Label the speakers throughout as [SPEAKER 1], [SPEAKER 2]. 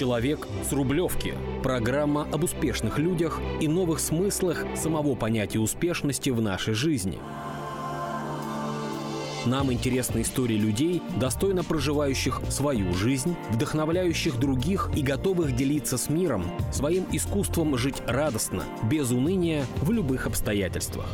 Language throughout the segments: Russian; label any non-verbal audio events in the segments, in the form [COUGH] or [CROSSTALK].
[SPEAKER 1] Человек с Рублевки. Программа об успешных людях и новых смыслах самого понятия успешности в нашей жизни. Нам интересны истории людей, достойно проживающих свою жизнь, вдохновляющих других и готовых делиться с миром своим искусством жить радостно, без уныния, в любых обстоятельствах.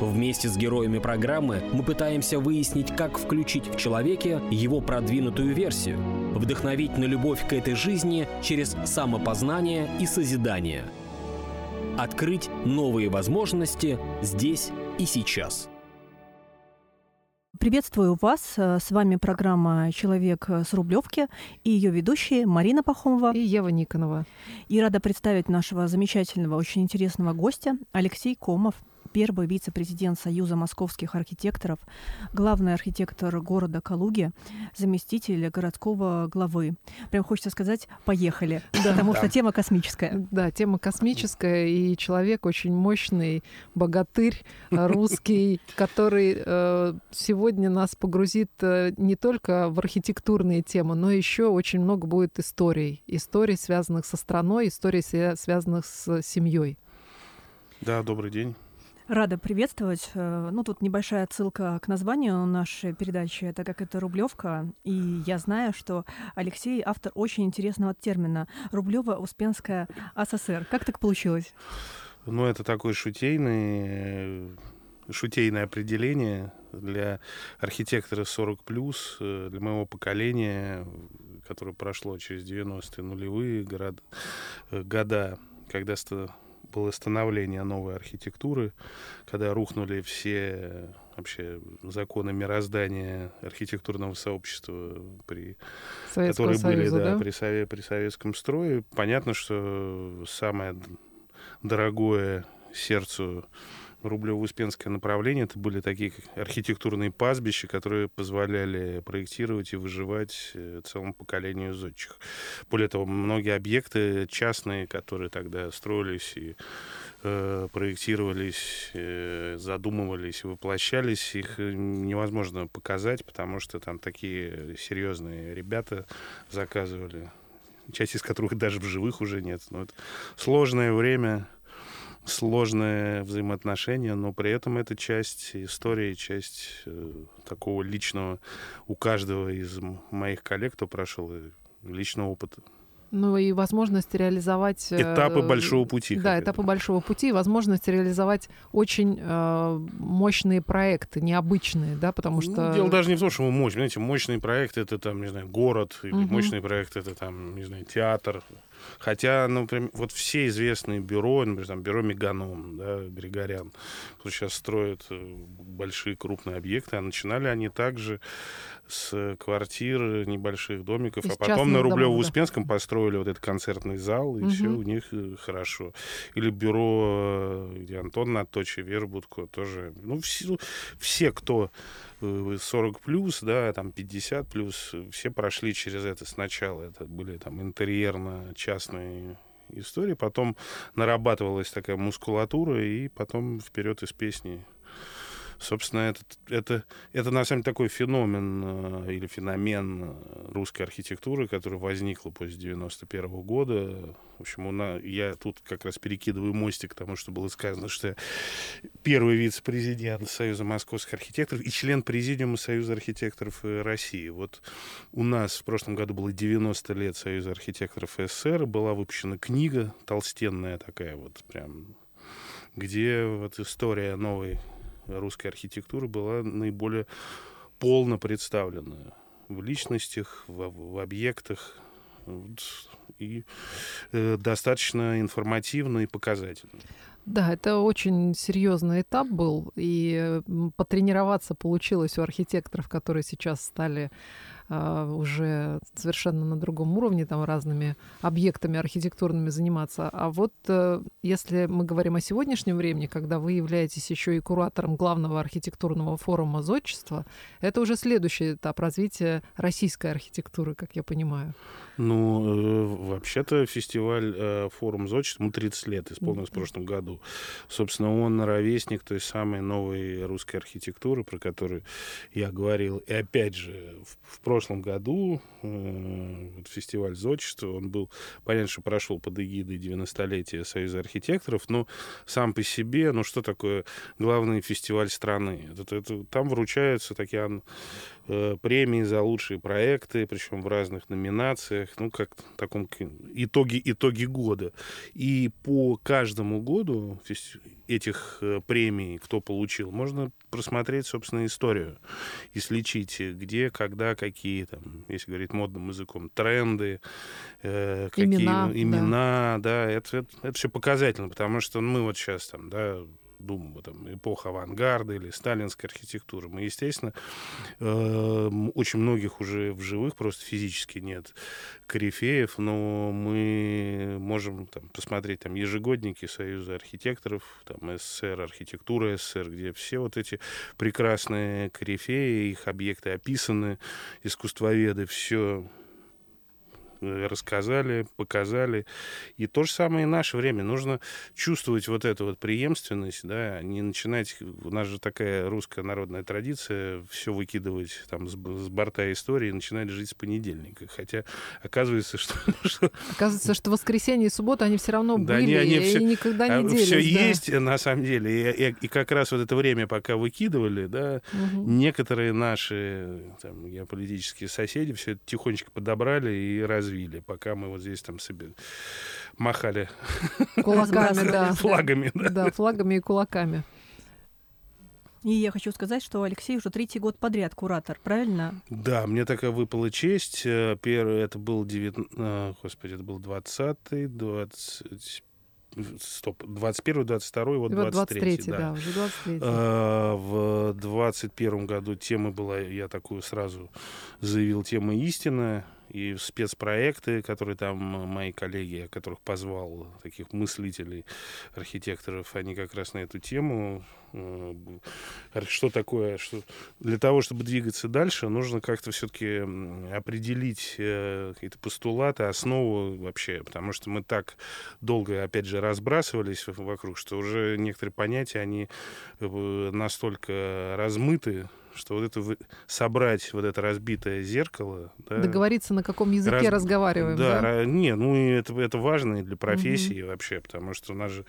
[SPEAKER 1] Вместе с героями программы мы пытаемся выяснить, как включить в человеке его продвинутую версию, вдохновить на любовь к этой жизни через самопознание и созидание. Открыть новые возможности здесь и сейчас.
[SPEAKER 2] Приветствую вас. С вами программа «Человек с Рублевки» и ее ведущие Марина Пахомова
[SPEAKER 3] и Ева Никонова.
[SPEAKER 2] И рада представить нашего замечательного, очень интересного гостя Алексей Комов, первый вице-президент Союза московских архитекторов, главный архитектор города Калуги, заместитель городского главы. Прям хочется сказать «поехали», [LAUGHS] да. потому что тема космическая.
[SPEAKER 3] Да, тема космическая, и человек очень мощный, богатырь [LAUGHS] русский, который э, сегодня нас погрузит э, не только в архитектурные темы, но еще очень много будет историй. Историй, связанных со страной, историй, связанных с семьей.
[SPEAKER 4] Да, добрый день.
[SPEAKER 2] Рада приветствовать. Э, ну, тут небольшая отсылка к названию нашей передачи, так как это Рублевка. И я знаю, что Алексей автор очень интересного термина Рублево-Успенская АССР. Как так получилось?
[SPEAKER 4] Ну, это такой шутейный шутейное определение для архитектора 40 плюс, э, для моего поколения, которое прошло через 90-е нулевые э, года когда было становление новой архитектуры, когда рухнули все вообще законы мироздания архитектурного сообщества, при,
[SPEAKER 3] Советского которые Союза, были да,
[SPEAKER 4] да? При, сове, при советском строе. Понятно, что самое дорогое сердцу Рублево-Успенское направление. Это были такие архитектурные пастбища, которые позволяли проектировать и выживать э, целому поколению зодчих. Более того, многие объекты частные, которые тогда строились и э, проектировались, э, задумывались, воплощались, их невозможно показать, потому что там такие серьезные ребята заказывали, часть из которых даже в живых уже нет. Но это сложное время, сложное взаимоотношение, но при этом это часть истории, часть э, такого личного у каждого из моих коллег, кто прошел э, личного опыта.
[SPEAKER 3] Ну и возможность реализовать...
[SPEAKER 4] Э, этапы большого пути.
[SPEAKER 3] Да, этапы большого пути, и возможность реализовать очень э, мощные проекты, необычные, да, потому ну, что...
[SPEAKER 4] Ну, дело даже не в том, что мы мощные. Знаете, мощный проект — это там, не знаю, город, или угу. мощный проект — это там, не знаю, театр, Хотя, например, вот все известные бюро, например, там бюро Меганом, да, Григорян, кто сейчас строит э, большие крупные объекты, а начинали они также с квартир, небольших домиков, Из а потом на Рублево-Успенском да. построили вот этот концертный зал, и угу. все у них э, хорошо. Или бюро, э, где Антон Наточи, Вербутко тоже. Ну, все, все кто 40 плюс, да, там 50 плюс, все прошли через это сначала. Это были там интерьерно-частные истории, потом нарабатывалась такая мускулатура, и потом вперед из песни Собственно, это, это, это на самом деле такой феномен э, или феномен э, русской архитектуры, который возникла после 91 -го года. В общем, нас, я тут как раз перекидываю мостик к тому, что было сказано, что первый вице-президент Союза московских архитекторов и член президиума Союза архитекторов э, России. Вот у нас в прошлом году было 90 лет Союза архитекторов СССР, была выпущена книга толстенная такая вот прям где вот история новой русской архитектуры была наиболее полно представлена в личностях, в, в объектах и э, достаточно информативно и показательно.
[SPEAKER 3] Да, это очень серьезный этап был, и потренироваться получилось у архитекторов, которые сейчас стали уже совершенно на другом уровне, там разными объектами архитектурными заниматься. А вот э, если мы говорим о сегодняшнем времени, когда вы являетесь еще и куратором главного архитектурного форума зодчества, это уже следующий этап развития российской архитектуры, как я понимаю.
[SPEAKER 4] Ну, э, вообще-то фестиваль э, форум зодчества, ему 30 лет исполнилось в прошлом году. Собственно, он ровесник той самой новой русской архитектуры, про которую я говорил. И опять же, в, в прошлом году э, фестиваль зодчества, он был, понятно, что прошел под эгидой 90-летия Союза архитекторов, но сам по себе, ну что такое главный фестиваль страны? Это, это, там вручаются такие премии за лучшие проекты, причем в разных номинациях, ну как в таком итоги, итоги года. И по каждому году этих э, премий, кто получил, можно просмотреть, собственно, историю и сличить, где, когда, какие там, если говорить модным языком, тренды, э, какие имена, имена да, да это, это, это все показательно, потому что мы вот сейчас там, да, думаю, там, эпоха авангарда или сталинской архитектуры. Мы, естественно, э, очень многих уже в живых просто физически нет корифеев, но мы можем там, посмотреть там, ежегодники Союза архитекторов, там, СССР, архитектура СССР, где все вот эти прекрасные корифеи, их объекты описаны, искусствоведы, все рассказали, показали. И то же самое и наше время. Нужно чувствовать вот эту вот преемственность, да, не начинать... У нас же такая русская народная традиция все выкидывать там с, с борта истории и начинать жить с понедельника. Хотя оказывается, что... [LAUGHS]
[SPEAKER 3] Оказывается, что воскресенье и суббота, они все равно да, были они, они все, и никогда не а, делись.
[SPEAKER 4] Все
[SPEAKER 3] да.
[SPEAKER 4] есть, на самом деле. И, и, и как раз вот это время, пока выкидывали, да, угу. некоторые наши там, геополитические соседи все это тихонечко подобрали и развили развили, пока мы вот здесь там себе махали [LAUGHS]
[SPEAKER 3] кулаками, да.
[SPEAKER 4] флагами.
[SPEAKER 3] Да. да, флагами и кулаками.
[SPEAKER 2] И я хочу сказать, что Алексей уже третий год подряд куратор, правильно?
[SPEAKER 4] Да, мне такая выпала честь. Э, первый это был 19... Э, господи, это был 20-й, 20 стоп, 21 22 вот 23 23 да. да, уже 23 а, В 21 году тема была, я такую сразу заявил, тема истинная и спецпроекты, которые там мои коллеги, которых позвал, таких мыслителей, архитекторов, они как раз на эту тему. Э, что такое? Что для того, чтобы двигаться дальше, нужно как-то все-таки определить э, какие-то постулаты, основу вообще, потому что мы так долго, опять же, разбрасывались вокруг, что уже некоторые понятия, они э, настолько размыты, что вот это собрать вот это разбитое зеркало.
[SPEAKER 3] Да, Договориться, на каком языке раз, разговариваем. Да, да?
[SPEAKER 4] не, ну это, это важно и для профессии угу. вообще, потому что у нас же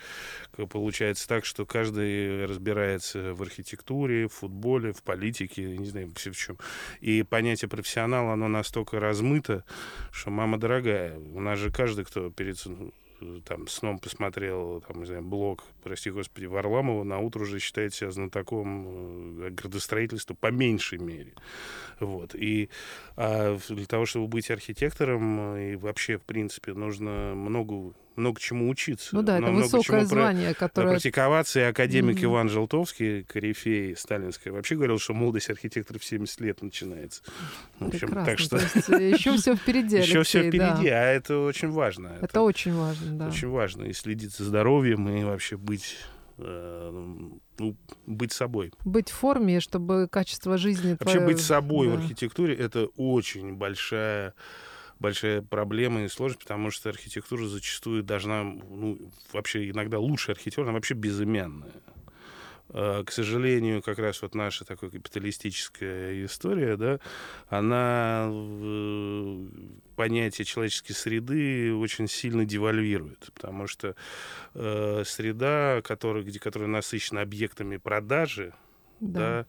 [SPEAKER 4] получается так, что каждый разбирается в архитектуре, в футболе, в политике, не знаю, все в чем. И понятие профессионала, оно настолько размыто, что мама дорогая. У нас же каждый, кто перед там сном посмотрел, там, не знаю, блог, прости господи, Варламова, на утро уже считает себя знатоком э, градостроительства по меньшей мере. Вот. И а для того, чтобы быть архитектором, и вообще, в принципе, нужно много много чему учиться.
[SPEAKER 3] Ну да, это высокое звание,
[SPEAKER 4] про, которое... Практиковаться. И академик mm-hmm. Иван Желтовский, корифей сталинской, вообще говорил, что молодость архитектора в 70 лет начинается.
[SPEAKER 3] В общем, Прекрасно. так что... еще все впереди, [LAUGHS]
[SPEAKER 4] Еще все впереди, а это очень важно.
[SPEAKER 3] Это очень важно, да.
[SPEAKER 4] Очень важно. И следить за здоровьем, и вообще быть э, ну, быть собой.
[SPEAKER 3] Быть в форме, чтобы качество жизни...
[SPEAKER 4] Вообще твое... быть собой да. в архитектуре — это очень большая большая проблема и сложность, потому что архитектура зачастую должна, ну, вообще иногда лучшая архитектура, она вообще безымянная. А, к сожалению, как раз вот наша такая капиталистическая история, да, она понятие человеческой среды очень сильно девальвирует, потому что э, среда, которая, где, которая насыщена объектами продажи, да. да,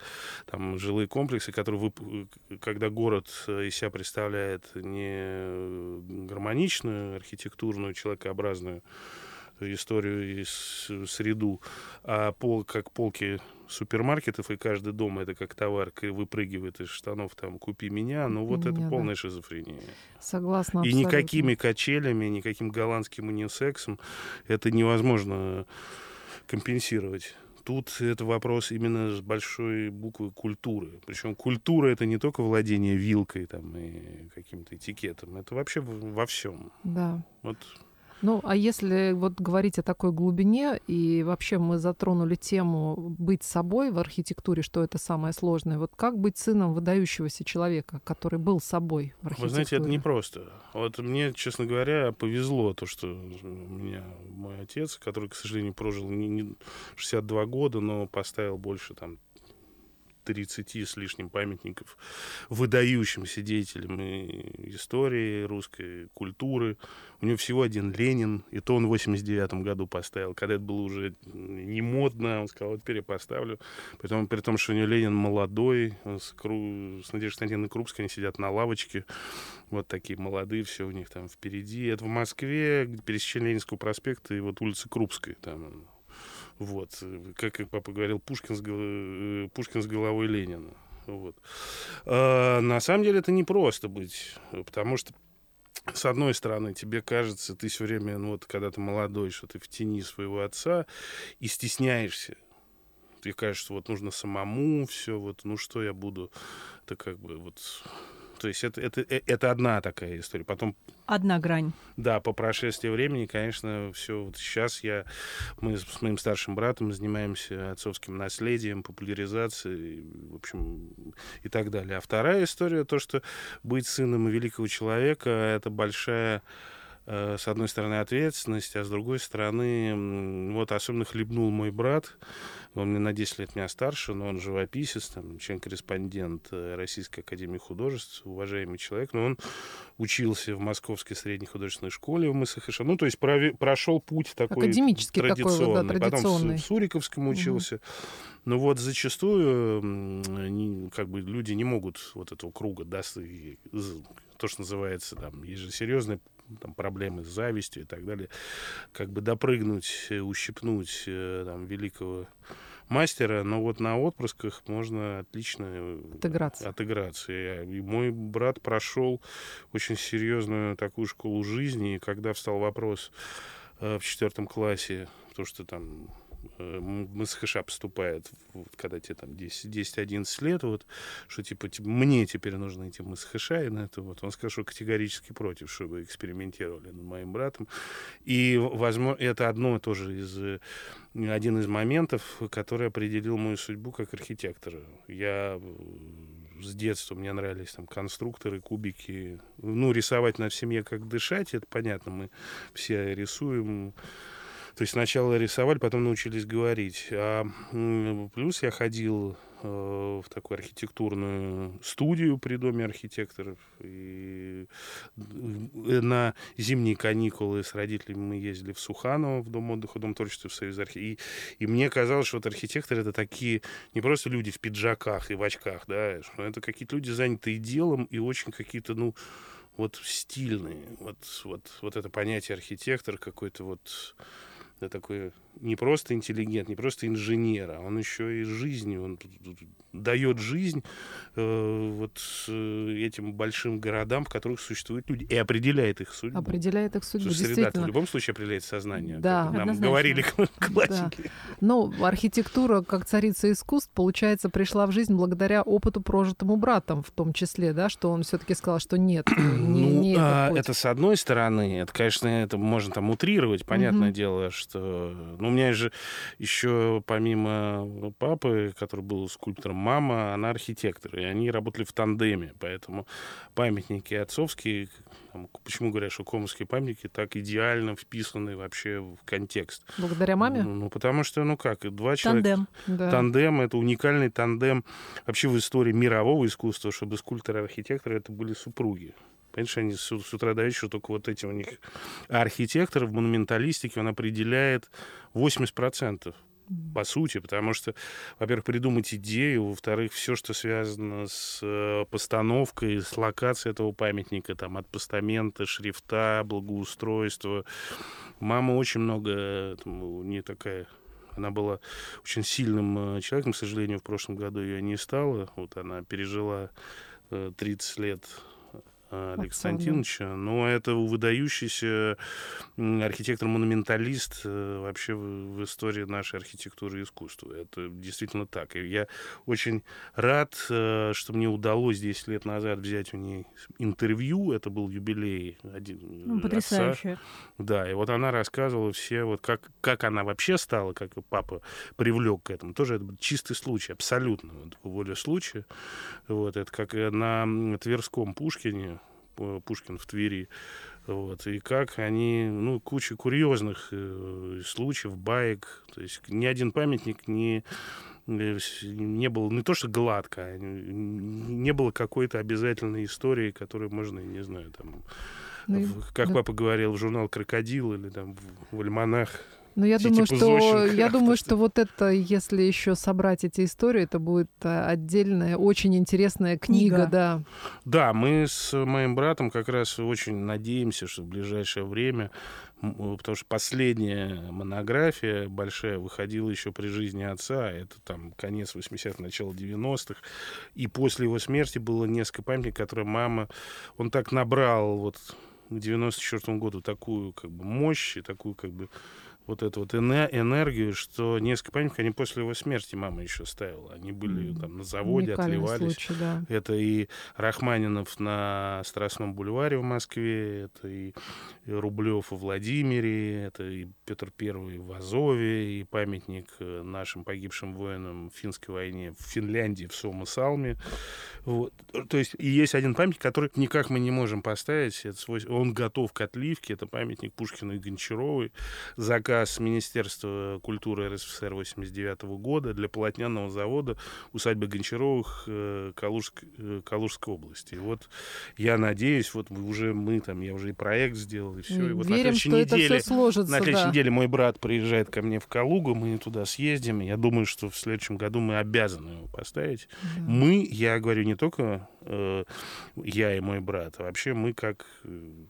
[SPEAKER 4] там жилые комплексы, которые, вып... когда город э, из себя представляет не гармоничную, архитектурную, человекообразную историю и среду, а пол, как полки супермаркетов, и каждый дом это как товар выпрыгивает из штанов, там, купи меня, ну вот меня, это полная да. шизофрения.
[SPEAKER 3] Согласна.
[SPEAKER 4] И никакими качелями, никаким голландским унисексом это невозможно компенсировать тут это вопрос именно с большой буквы культуры. Причем культура это не только владение вилкой там, и каким-то этикетом, это вообще во всем.
[SPEAKER 3] Да. Вот ну, а если вот говорить о такой глубине, и вообще мы затронули тему быть собой в архитектуре, что это самое сложное, вот как быть сыном выдающегося человека, который был собой в архитектуре?
[SPEAKER 4] Вы знаете, это непросто. Вот мне, честно говоря, повезло то, что у меня мой отец, который, к сожалению, прожил не 62 года, но поставил больше там 30 с лишним памятников выдающимся деятелям истории русской культуры. У него всего один Ленин, и то он в 89 году поставил, когда это было уже не модно, он сказал, теперь я поставлю. При том, что у него Ленин молодой, с, Кру... с Надеждой Константиновной Крупской, они сидят на лавочке, вот такие молодые, все у них там впереди. Это в Москве, пересечение Ленинского проспекта и вот улица Крупской, там вот. Как, как папа говорил, Пушкин с, э, Пушкин с головой Ленина. Вот. А, на самом деле это не просто быть, потому что с одной стороны, тебе кажется, ты все время, ну вот когда ты молодой, что ты в тени своего отца и стесняешься. Тебе кажется, вот нужно самому все, вот, ну что я буду, это как бы вот то есть это, это, э, это одна такая история. Потом...
[SPEAKER 2] Одна грань.
[SPEAKER 4] Да, по прошествии времени, конечно, все. Вот сейчас я, мы с моим старшим братом занимаемся отцовским наследием, популяризацией, в общем, и так далее. А вторая история, то, что быть сыном великого человека, это большая с одной стороны, ответственность, а с другой стороны, вот особенно хлебнул мой брат, он мне на 10 лет меня старше, но он живописец, там, член-корреспондент э, Российской Академии Художеств, уважаемый человек. Но он учился в Московской средней художественной школе в МСХШ. Ну, то есть прови- прошел путь такой
[SPEAKER 3] Академический
[SPEAKER 4] традиционный.
[SPEAKER 3] Такой, да, традиционный.
[SPEAKER 4] Потом в Суриковском учился. Угу. Но вот зачастую как бы люди не могут вот этого круга, да, то, что называется, там, есть же серьезные там, проблемы с завистью и так далее, как бы допрыгнуть, э, ущипнуть э, там, великого мастера, но вот на отпрысках можно отлично э,
[SPEAKER 3] отыграться.
[SPEAKER 4] отыграться. И мой брат прошел очень серьезную такую школу жизни, и когда встал вопрос в четвертом классе, то, что там Э, МСХ поступает, вот, когда тебе там 10-11 лет, вот, что типа мне теперь нужно идти в МСХ, и на это вот он сказал, что категорически против, чтобы экспериментировали над моим братом. И, возможно, это одно тоже из, э, один из моментов, который определил мою судьбу как архитектора. Я э, с детства мне нравились там конструкторы, кубики. Ну, рисовать на семье как дышать, это понятно, мы все рисуем то есть сначала рисовали, потом научились говорить. А плюс я ходил э, в такую архитектурную студию при Доме архитекторов. И э, на зимние каникулы с родителями мы ездили в Суханово, в Дом отдыха, Дом творчества в Союз архи... и, и мне казалось, что вот архитекторы — это такие не просто люди в пиджаках и в очках, да, что это какие-то люди, занятые делом и очень какие-то, ну, вот стильные. Вот, вот, вот это понятие архитектор какой-то вот да, такой не просто интеллигент, не просто инженер, а он еще и жизнью, он дает жизнь э, вот э, этим большим городам, в которых существуют люди, и определяет их судьбу.
[SPEAKER 3] Определяет их судьбу,
[SPEAKER 4] среда в любом случае определяет сознание,
[SPEAKER 3] да,
[SPEAKER 4] как нам говорили классики. Да.
[SPEAKER 3] Но архитектура, как царица искусств, получается, пришла в жизнь благодаря опыту, прожитому братом, в том числе, да, что он все-таки сказал, что нет, [CLEARS THROAT] не,
[SPEAKER 4] ну,
[SPEAKER 3] не
[SPEAKER 4] а, это с одной стороны, это, конечно, это можно там утрировать, понятное угу. дело, что ну, у меня же еще помимо папы, который был скульптором, мама, она архитектор, и они работали в тандеме, поэтому памятники отцовские, там, почему говорят, что комовские памятники так идеально вписаны вообще в контекст.
[SPEAKER 3] Благодаря маме?
[SPEAKER 4] Ну, ну потому что, ну как, два человека...
[SPEAKER 2] Тандем.
[SPEAKER 3] Да.
[SPEAKER 4] Тандем — это уникальный тандем вообще в истории мирового искусства, чтобы скульптор и архитектор это были супруги. Понимаешь, они с, с утра до вечера только вот эти у них... А архитектор в монументалистике, он определяет 80% по сути, потому что, во-первых, придумать идею, во-вторых, все, что связано с э, постановкой, с локацией этого памятника, там, от постамента, шрифта, благоустройства. Мама очень много, там, не такая она была очень сильным э, человеком, к сожалению, в прошлом году ее не стало. Вот она пережила 30 э, лет Александра Константиновича, но это выдающийся архитектор-монументалист э, вообще в истории нашей архитектуры и искусства. Это действительно так. И я очень рад, э, что мне удалось 10 лет назад взять у нее интервью. Это был юбилей один
[SPEAKER 2] ну, Потрясающе.
[SPEAKER 4] Отца. Да, и вот она рассказывала все, вот как, как она вообще стала, как папа привлек к этому. Тоже это был чистый случай, абсолютно. Вот, воля случая. Вот, это как на Тверском Пушкине Пушкин в Твери. Вот, и как они, ну, куча курьезных э, случаев, баек. То есть ни один памятник не не было не то, что гладко, а не было какой-то обязательной истории, которую можно, не знаю, там, ну, как да. папа говорил, в журнал «Крокодил» или там в альманах
[SPEAKER 3] ну, я думаю, что я думаю, что вот это, если еще собрать эти истории, это будет э, отдельная, очень интересная книга, книга, да.
[SPEAKER 4] Да, мы с моим братом как раз очень надеемся, что в ближайшее время, потому что последняя монография большая выходила еще при жизни отца, это там конец 80-х, начало 90-х, и после его смерти было несколько памятников, которые мама, он так набрал вот к 94 году такую как бы мощь и такую как бы вот эту вот энергию, что несколько памятников они после его смерти мама еще ставила. Они были там на заводе, Уникальный отливались. Случай, да. Это и Рахманинов на Страстном бульваре в Москве, это и Рублев в Владимире, это и Петр Первый в Азове, и памятник э, нашим погибшим воинам в финской войне в Финляндии, в Сомасалме. Вот. То есть и есть один памятник, который никак мы не можем поставить. Это свой... Он готов к отливке. Это памятник Пушкину и Гончаровой. Заказ Министерства культуры РСФСР 89 года для полотняного завода усадьбы Гончаровых э, Калужск... Э, Калужской области. И вот я надеюсь, вот уже мы там, я уже и проект сделал, и все. И
[SPEAKER 3] вот Верим, на следующей что неделе, это все сложится,
[SPEAKER 4] на следующей
[SPEAKER 3] да.
[SPEAKER 4] неделе мой брат приезжает ко мне в Калугу, мы туда съездим. Я думаю, что в следующем году мы обязаны его поставить. Да. Мы, я говорю, не только э, я и мой брат, а вообще мы как э,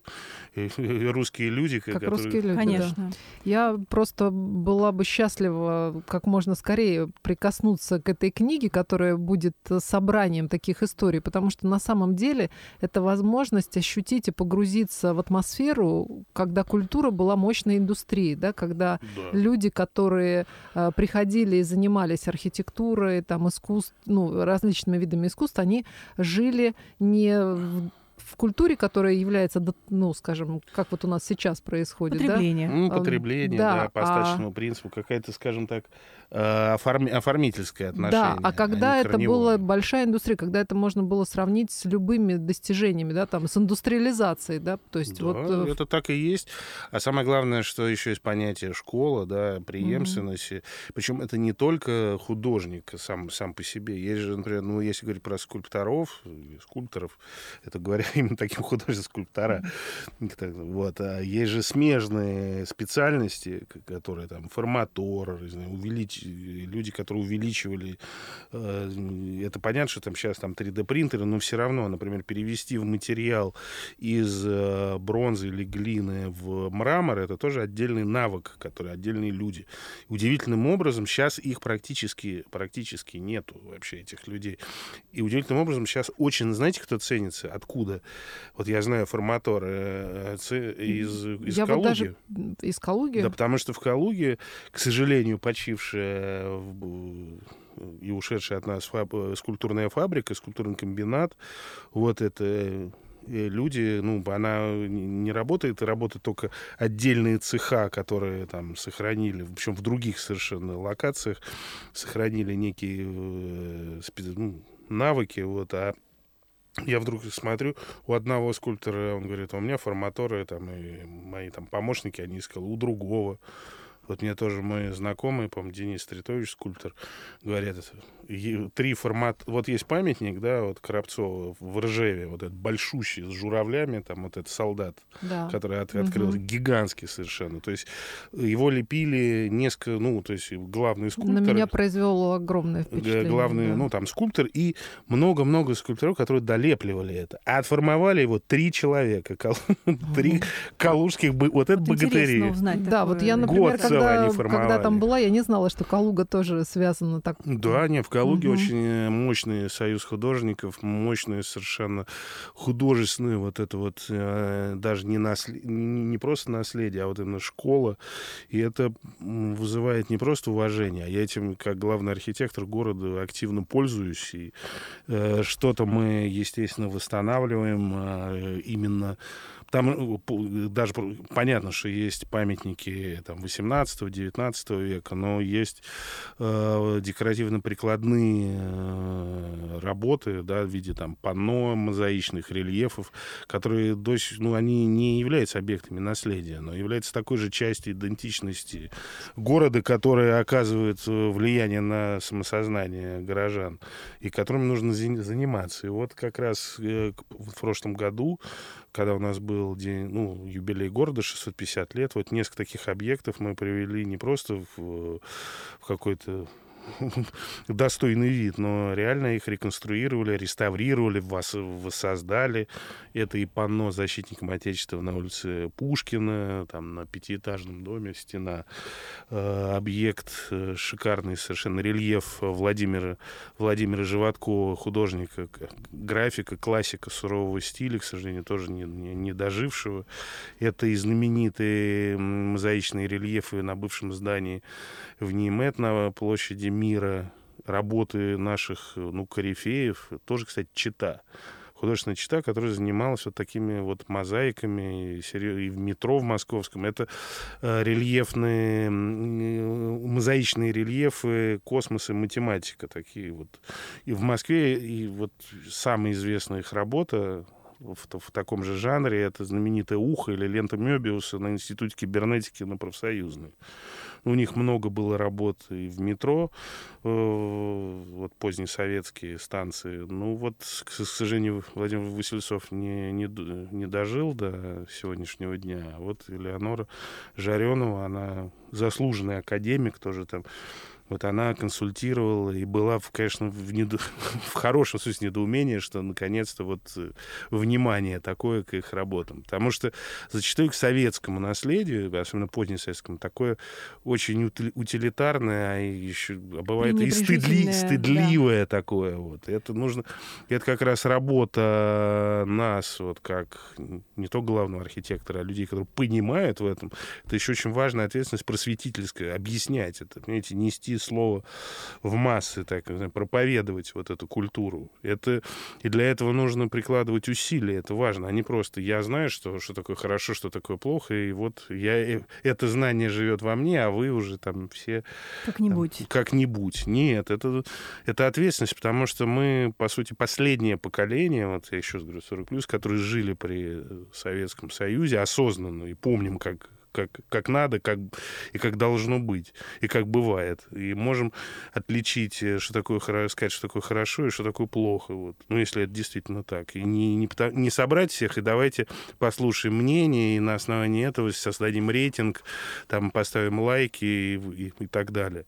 [SPEAKER 4] [LAUGHS] русские люди.
[SPEAKER 3] Как которые... русские люди, Конечно. Да. Я просто была бы счастлива как можно скорее прикоснуться к этой книге, которая будет собранием таких историй, потому что на самом деле это возможность ощутить и погрузиться в атмосферу, когда культура была мощной индустрией, да, когда да. люди, которые э, приходили и занимались архитектурой, там, искусств, ну, различными видами искусства, они жили не в в культуре, которая является, ну, скажем, как вот у нас сейчас происходит,
[SPEAKER 2] потребление.
[SPEAKER 3] да?
[SPEAKER 4] Ну, потребление, да, да по остаточному а... принципу, какая-то, скажем так, оформи, оформительское отношение.
[SPEAKER 3] Да, а когда а это была большая индустрия, когда это можно было сравнить с любыми достижениями, да, там, с индустриализацией, да, то есть
[SPEAKER 4] да,
[SPEAKER 3] вот...
[SPEAKER 4] Э, это так и есть. А самое главное, что еще есть понятие школа, да, преемственности. Mm-hmm. Причем это не только художник сам, сам по себе. Есть же, например, ну, если говорить про скульпторов, скульпторов, это говоря [LAUGHS] именно таким художником скульптора, mm-hmm. вот, а есть же смежные специальности, которые там форматор, увеличить люди, которые увеличивали, э, это понятно, что там сейчас там 3D-принтеры, но все равно, например, перевести в материал из э, бронзы или глины в мрамор, это тоже отдельный навык, который отдельные люди. Удивительным образом сейчас их практически, практически нету вообще, этих людей. И удивительным образом сейчас очень, знаете, кто ценится? Откуда? Вот я знаю форматор э, из, из я Калуги. Вот даже
[SPEAKER 3] из Калуги?
[SPEAKER 4] Да, потому что в Калуге, к сожалению, почившая и ушедшая от нас фаб, скульптурная фабрика, скульптурный комбинат. Вот это э, люди, ну, она не работает, и работают только отдельные цеха, которые там сохранили, в общем, в других совершенно локациях сохранили некие э, ну, навыки, вот, а я вдруг смотрю, у одного скульптора, он говорит, у меня форматоры, там, и мои там помощники, они искали, у другого. Вот мне тоже мой знакомый, по-моему, Денис Тритович, скульптор, говорят, три формата. Вот есть памятник, да, вот Коробцова в Ржеве, вот этот большущий, с журавлями, там вот этот солдат, да. который от, открылся, угу. гигантский совершенно. То есть его лепили несколько, ну, то есть главный скульптор.
[SPEAKER 3] На меня произвел огромное впечатление.
[SPEAKER 4] Главный,
[SPEAKER 3] да.
[SPEAKER 4] ну, там скульптор и много-много скульпторов, которые долепливали это. А отформовали его три человека, [LAUGHS] три калужских, вот это богатыри.
[SPEAKER 3] Да, вот я, например, когда, когда там была, я не знала, что Калуга тоже связана так.
[SPEAKER 4] Да, не, в Калуге угу. очень э, мощный союз художников, мощные совершенно художественные вот это вот э, даже не, наслед... не просто наследие, а вот именно школа. И это вызывает не просто уважение, а я этим, как главный архитектор города, активно пользуюсь. И э, что-то мы, естественно, восстанавливаем э, именно там даже понятно, что есть памятники там, 18 18-19 века, но есть э, декоративно-прикладные э, работы, да, в виде там панно, мозаичных рельефов, которые до сих, ну, они не являются объектами наследия, но являются такой же частью идентичности города, которая оказывает э, влияние на самосознание горожан и которым нужно заниматься. И вот как раз э, в прошлом году когда у нас был день, ну, юбилей города, 650 лет, вот несколько таких объектов мы привели не просто в, в какой-то достойный вид, но реально их реконструировали, реставрировали, вас воссоздали. Это и панно защитникам Отечества на улице Пушкина, там на пятиэтажном доме стена, э, объект, э, шикарный совершенно рельеф Владимира, Владимира Животкова, художника, графика, классика сурового стиля, к сожалению, тоже не, не, не дожившего. Это и знаменитые мозаичные рельефы на бывшем здании в Ниемет на площади мира, работы наших, ну, корифеев, тоже, кстати, чита художественная чита, которая занималась вот такими вот мозаиками и в метро в московском. Это э, рельефные, мозаичные рельефы, космос и математика такие вот. И в Москве и вот самая известная их работа в, в таком же жанре, это знаменитое «Ухо» или «Лента Мёбиуса» на Институте кибернетики на профсоюзной. У них много было работ и в метро, э, вот поздние советские станции. Ну вот, к сожалению, Владимир Васильцов не, не, не дожил до сегодняшнего дня. А вот Элеонора Жаренова, она заслуженный академик, тоже там вот она консультировала и была, в, конечно, в, недо... [LAUGHS] в хорошем смысле недоумения, что наконец-то вот э, внимание такое к их работам. Потому что зачастую к советскому наследию, особенно позднесоветскому, такое очень утилитарное, а еще а бывает и стыдли... стыдливое да. такое. Вот. Это нужно... Это как раз работа нас, вот как не то главного архитектора, а людей, которые понимают в этом. Это еще очень важная ответственность просветительская, объяснять это, понимаете, нести слово в массы, так проповедовать вот эту культуру. Это, и для этого нужно прикладывать усилия, это важно, а не просто я знаю, что, что такое хорошо, что такое плохо, и вот я, э, это знание живет во мне, а вы уже там все...
[SPEAKER 2] Как-нибудь.
[SPEAKER 4] Как-нибудь. Нет, это, это ответственность, потому что мы, по сути, последнее поколение, вот я еще раз говорю, 40 плюс, которые жили при Советском Союзе осознанно и помним, как как, как надо, как, и как должно быть, и как бывает. И можем отличить, э, что такое сказать, что такое хорошо и что такое плохо. Вот. Ну, если это действительно так. И не, не, не собрать всех, и давайте послушаем мнение, и на основании этого создадим рейтинг, там поставим лайки и, и, и так далее.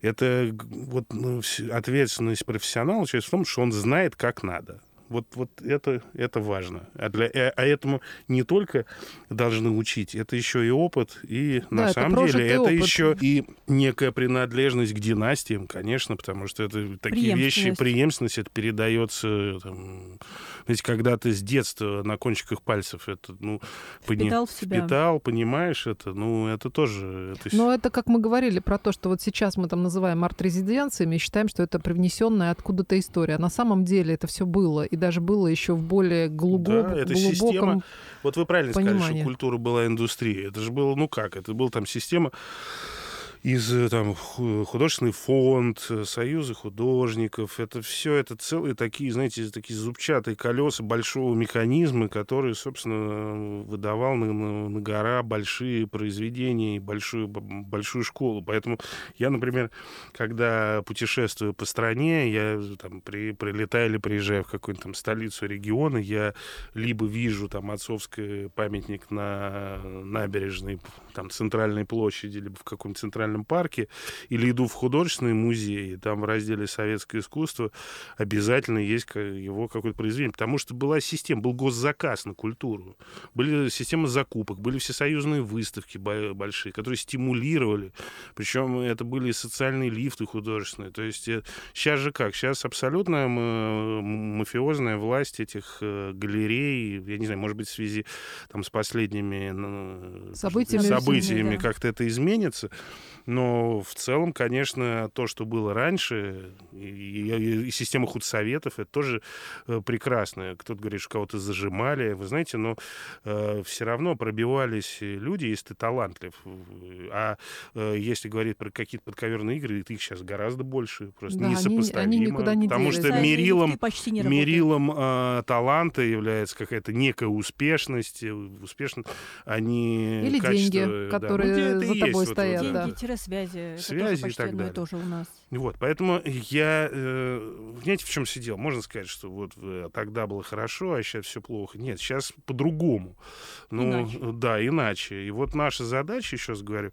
[SPEAKER 4] Это вот ну, ответственность профессионала часть в том, что он знает, как надо. Вот, вот это, это важно. А, для, э, а этому не только должны учить, это еще и опыт, и да, на самом деле это опыт. еще и некая принадлежность к династиям, конечно, потому что это такие вещи, преемственность, это передается, там, знаете, когда ты с детства на кончиках пальцев это, ну,
[SPEAKER 2] впитал, пони...
[SPEAKER 4] впитал понимаешь это, ну, это тоже...
[SPEAKER 3] Это... Но это, как мы говорили про то, что вот сейчас мы там называем арт-резиденциями, считаем, что это привнесенная откуда-то история. А на самом деле это все было. И даже было еще в более глубоком, да, это глубоком система.
[SPEAKER 4] Вот вы правильно понимании. сказали, что культура была индустрией. Это же было, ну как, это была там система из э, там художественный фонд, э, союзы художников. Это все, это целые такие, знаете, такие зубчатые колеса большого механизма, который, собственно, выдавал на, на, на гора большие произведения и большую, большую школу. Поэтому я, например, когда путешествую по стране, я там при, прилетаю или приезжаю в какую-нибудь там столицу региона, я либо вижу там отцовский памятник на набережной, там, центральной площади, либо в каком-нибудь центральном национальном парке или иду в художественный музей, и там в разделе «Советское искусство» обязательно есть его какое-то произведение, потому что была система, был госзаказ на культуру, были системы закупок, были всесоюзные выставки большие, которые стимулировали, причем это были социальные лифты художественные, то есть сейчас э, же как, сейчас абсолютно мафиозная власть этих э, галерей, я не знаю, может быть, в связи там, с последними
[SPEAKER 3] событиями,
[SPEAKER 4] событиями как-то это изменится, Но в целом, конечно, то, что было раньше, и, и, и система худсоветов, это тоже э, прекрасно. Кто-то говорит, что кого-то зажимали. Вы знаете, но э, все равно пробивались люди, если ты талантлив. А э, если говорить про какие-то подковерные игры, их сейчас гораздо больше. Просто да, несопоставимо. Они, они никуда не потому делись. что мерилом, мерилом э, таланта является какая-то некая успешность. Э, успешность, а не
[SPEAKER 3] Или деньги, которые да. ну, за тобой стоят.
[SPEAKER 2] Вот, да. Деньги-связи.
[SPEAKER 4] Связи и так далее.
[SPEAKER 2] тоже у нас.
[SPEAKER 4] Вот, поэтому я, э, знаете, в чем сидел? Можно сказать, что вот э, тогда было хорошо, а сейчас все плохо. Нет, сейчас по-другому. Ну, иначе. да, иначе. И вот наша задача, еще раз говорю,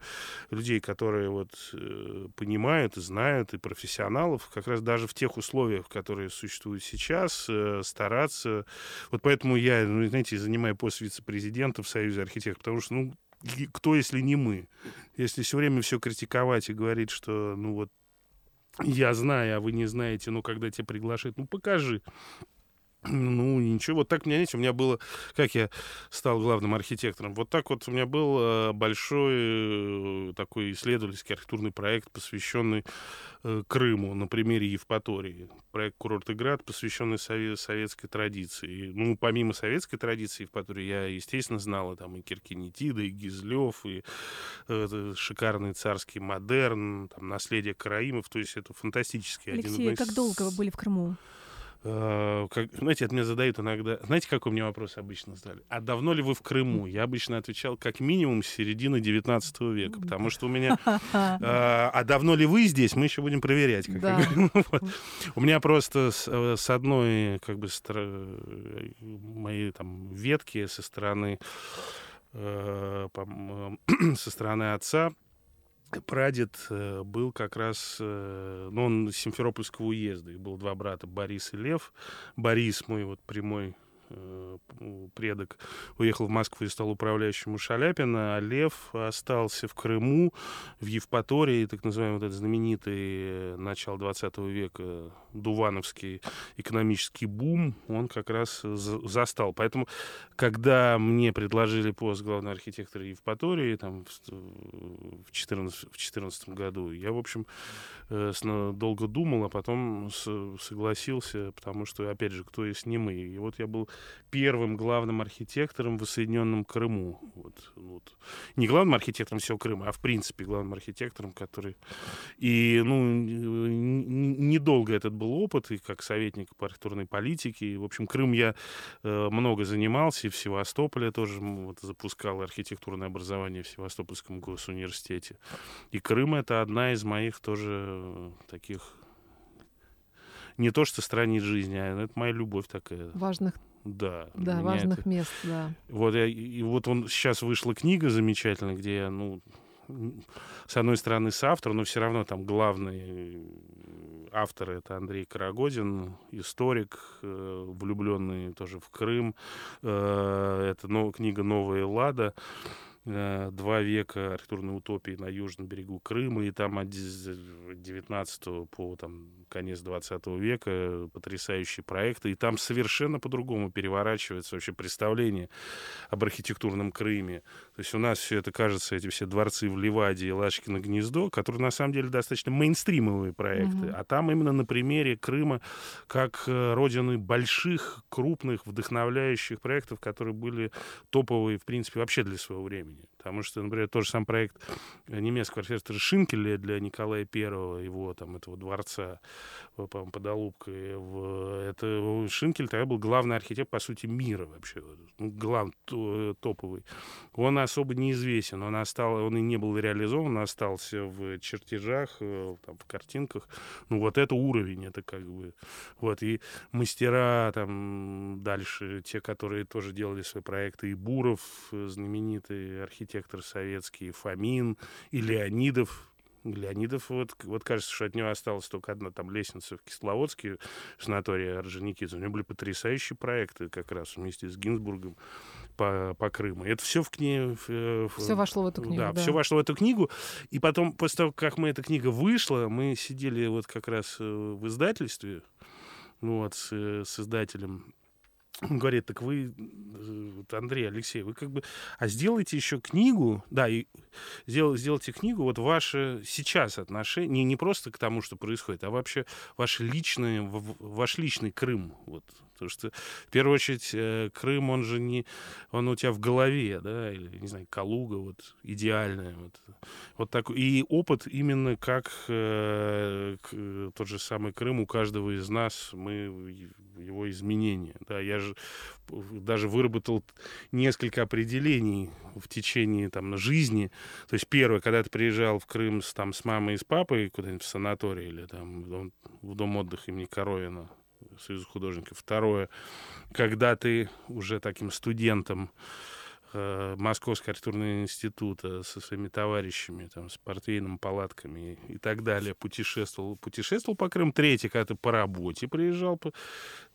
[SPEAKER 4] людей, которые вот э, понимают и знают, и профессионалов, как раз даже в тех условиях, которые существуют сейчас, э, стараться. Вот поэтому я, ну, знаете, занимаю пост вице-президента в Союзе архитекторов, потому что, ну, кто, если не мы? Если все время все критиковать и говорить, что, ну вот, я знаю, а вы не знаете, ну, когда тебя приглашают, ну, покажи. Ну, ничего, вот так у меня, знаете, у меня было, как я стал главным архитектором, вот так вот у меня был э, большой э, такой исследовательский архитектурный проект, посвященный э, Крыму на примере Евпатории. Проект «Курорт и град», посвященный советской традиции. Ну, помимо советской традиции Евпатории, я, естественно, знала там и Киркинетида, и Гизлев, и э, шикарный царский модерн, там, наследие Караимов, то есть это фантастический
[SPEAKER 2] Алексей,
[SPEAKER 4] один
[SPEAKER 2] из... как долго вы были в Крыму?
[SPEAKER 4] Э, как, знаете, это мне задают иногда... Знаете, какой мне вопрос обычно задали? А давно ли вы в Крыму? Я обычно отвечал, как минимум, с середины 19 века, потому что у меня... [LAUGHS] Э, а давно ли вы здесь? Мы еще будем проверять. Как да. [LAUGHS] вот. У меня просто с, э, с одной, как бы, стра... моей там ветки со стороны э, [CLEARS THROAT] со стороны отца прадед э, был как раз, э, ну, он из Симферопольского уезда, их было два брата, Борис и Лев. Борис, мой вот прямой предок уехал в Москву и стал управляющим у Шаляпина, а Лев остался в Крыму, в Евпатории, так называемый вот этот знаменитый э, начало 20 века Дувановский экономический бум, он как раз застал. Поэтому, когда мне предложили пост главного архитектора Евпатории там, в 2014 году, я, в общем, э, долго думал, а потом согласился, потому что, опять же, кто есть не мы. И вот я был первым главным архитектором в Соединенном Крыму. Вот, вот. Не главным архитектором всего Крыма, а в принципе главным архитектором, который... И, ну, недолго этот был опыт, и как советник по архитектурной политике. И, в общем, Крым я э, много занимался, и в Севастополе тоже вот, запускал архитектурное образование в Севастопольском госуниверситете. И Крым — это одна из моих тоже таких не то что страниц жизни, а это моя любовь такая.
[SPEAKER 3] Важных
[SPEAKER 4] да.
[SPEAKER 3] Да, важных это... мест, да.
[SPEAKER 4] Вот, я, и вот он сейчас вышла книга замечательная, где я, ну, с одной стороны, с автором, но все равно там главный автор это Андрей Карагодин, историк, э, влюбленный тоже в Крым. Э, это ну, книга «Новая Лада». Э, два века архитектурной утопии на южном берегу Крыма, и там от 19 по там, конец 20 века потрясающие проекты, и там совершенно по-другому переворачивается вообще представление об архитектурном Крыме. То есть у нас все это кажется, эти все дворцы в Ливаде и Лашкино гнездо, которые на самом деле достаточно мейнстримовые проекты, mm-hmm. а там именно на примере Крыма как э, родины больших, крупных, вдохновляющих проектов, которые были топовые, в принципе, вообще для своего времени. opinion. Потому что, например, тот же сам проект немецкого архитектора Шинкеля для Николая Первого, его там этого дворца, по-моему, под Алубкой. Это Шинкель тогда был главный архитектор, по сути, мира вообще. Ну, главный, топовый. Он особо неизвестен. Он, остал, он и не был реализован, он остался в чертежах, э, там, в картинках. Ну, вот это уровень, это как бы... Вот, и мастера там дальше, те, которые тоже делали свои проекты, и Буров, э, знаменитый архитектор, архитектор советский, Фомин и Леонидов. Леонидов, вот, вот кажется, что от него осталась только одна там лестница в Кисловодске, санатория Орджоникидзе. У него были потрясающие проекты как раз вместе с Гинзбургом по, по Крыму. Это все в книге...
[SPEAKER 3] Все вошло в эту книгу,
[SPEAKER 4] да, да, все вошло в эту книгу. И потом, после того, как мы, эта книга вышла, мы сидели вот как раз э, в издательстве, ну вот, с, с издателем говорит, так вы, э, Андрей, Алексей, вы как бы, а сделайте еще книгу, да, и сделал, сделайте книгу, вот ваше сейчас отношение, не, не просто к тому, что происходит, а вообще ваше личное, ваш личный Крым, вот Потому что, в первую очередь, э, Крым, он же не... Он у тебя в голове, да, или, не знаю, Калуга, вот, идеальная. Вот, вот так. И опыт именно как э, к, тот же самый Крым у каждого из нас, мы его изменения. Да, я же даже выработал несколько определений в течение там, жизни. То есть первое, когда ты приезжал в Крым с, там, с мамой и с папой куда-нибудь в санаторий или там, в, дом, в дом отдыха имени Коровина, Союза художников. Второе, когда ты уже таким студентом э, Московского архитектурного института со своими товарищами, там, с портвейным палатками и, и так далее, путешествовал, путешествовал по Крыму. Третье, когда ты по работе приезжал,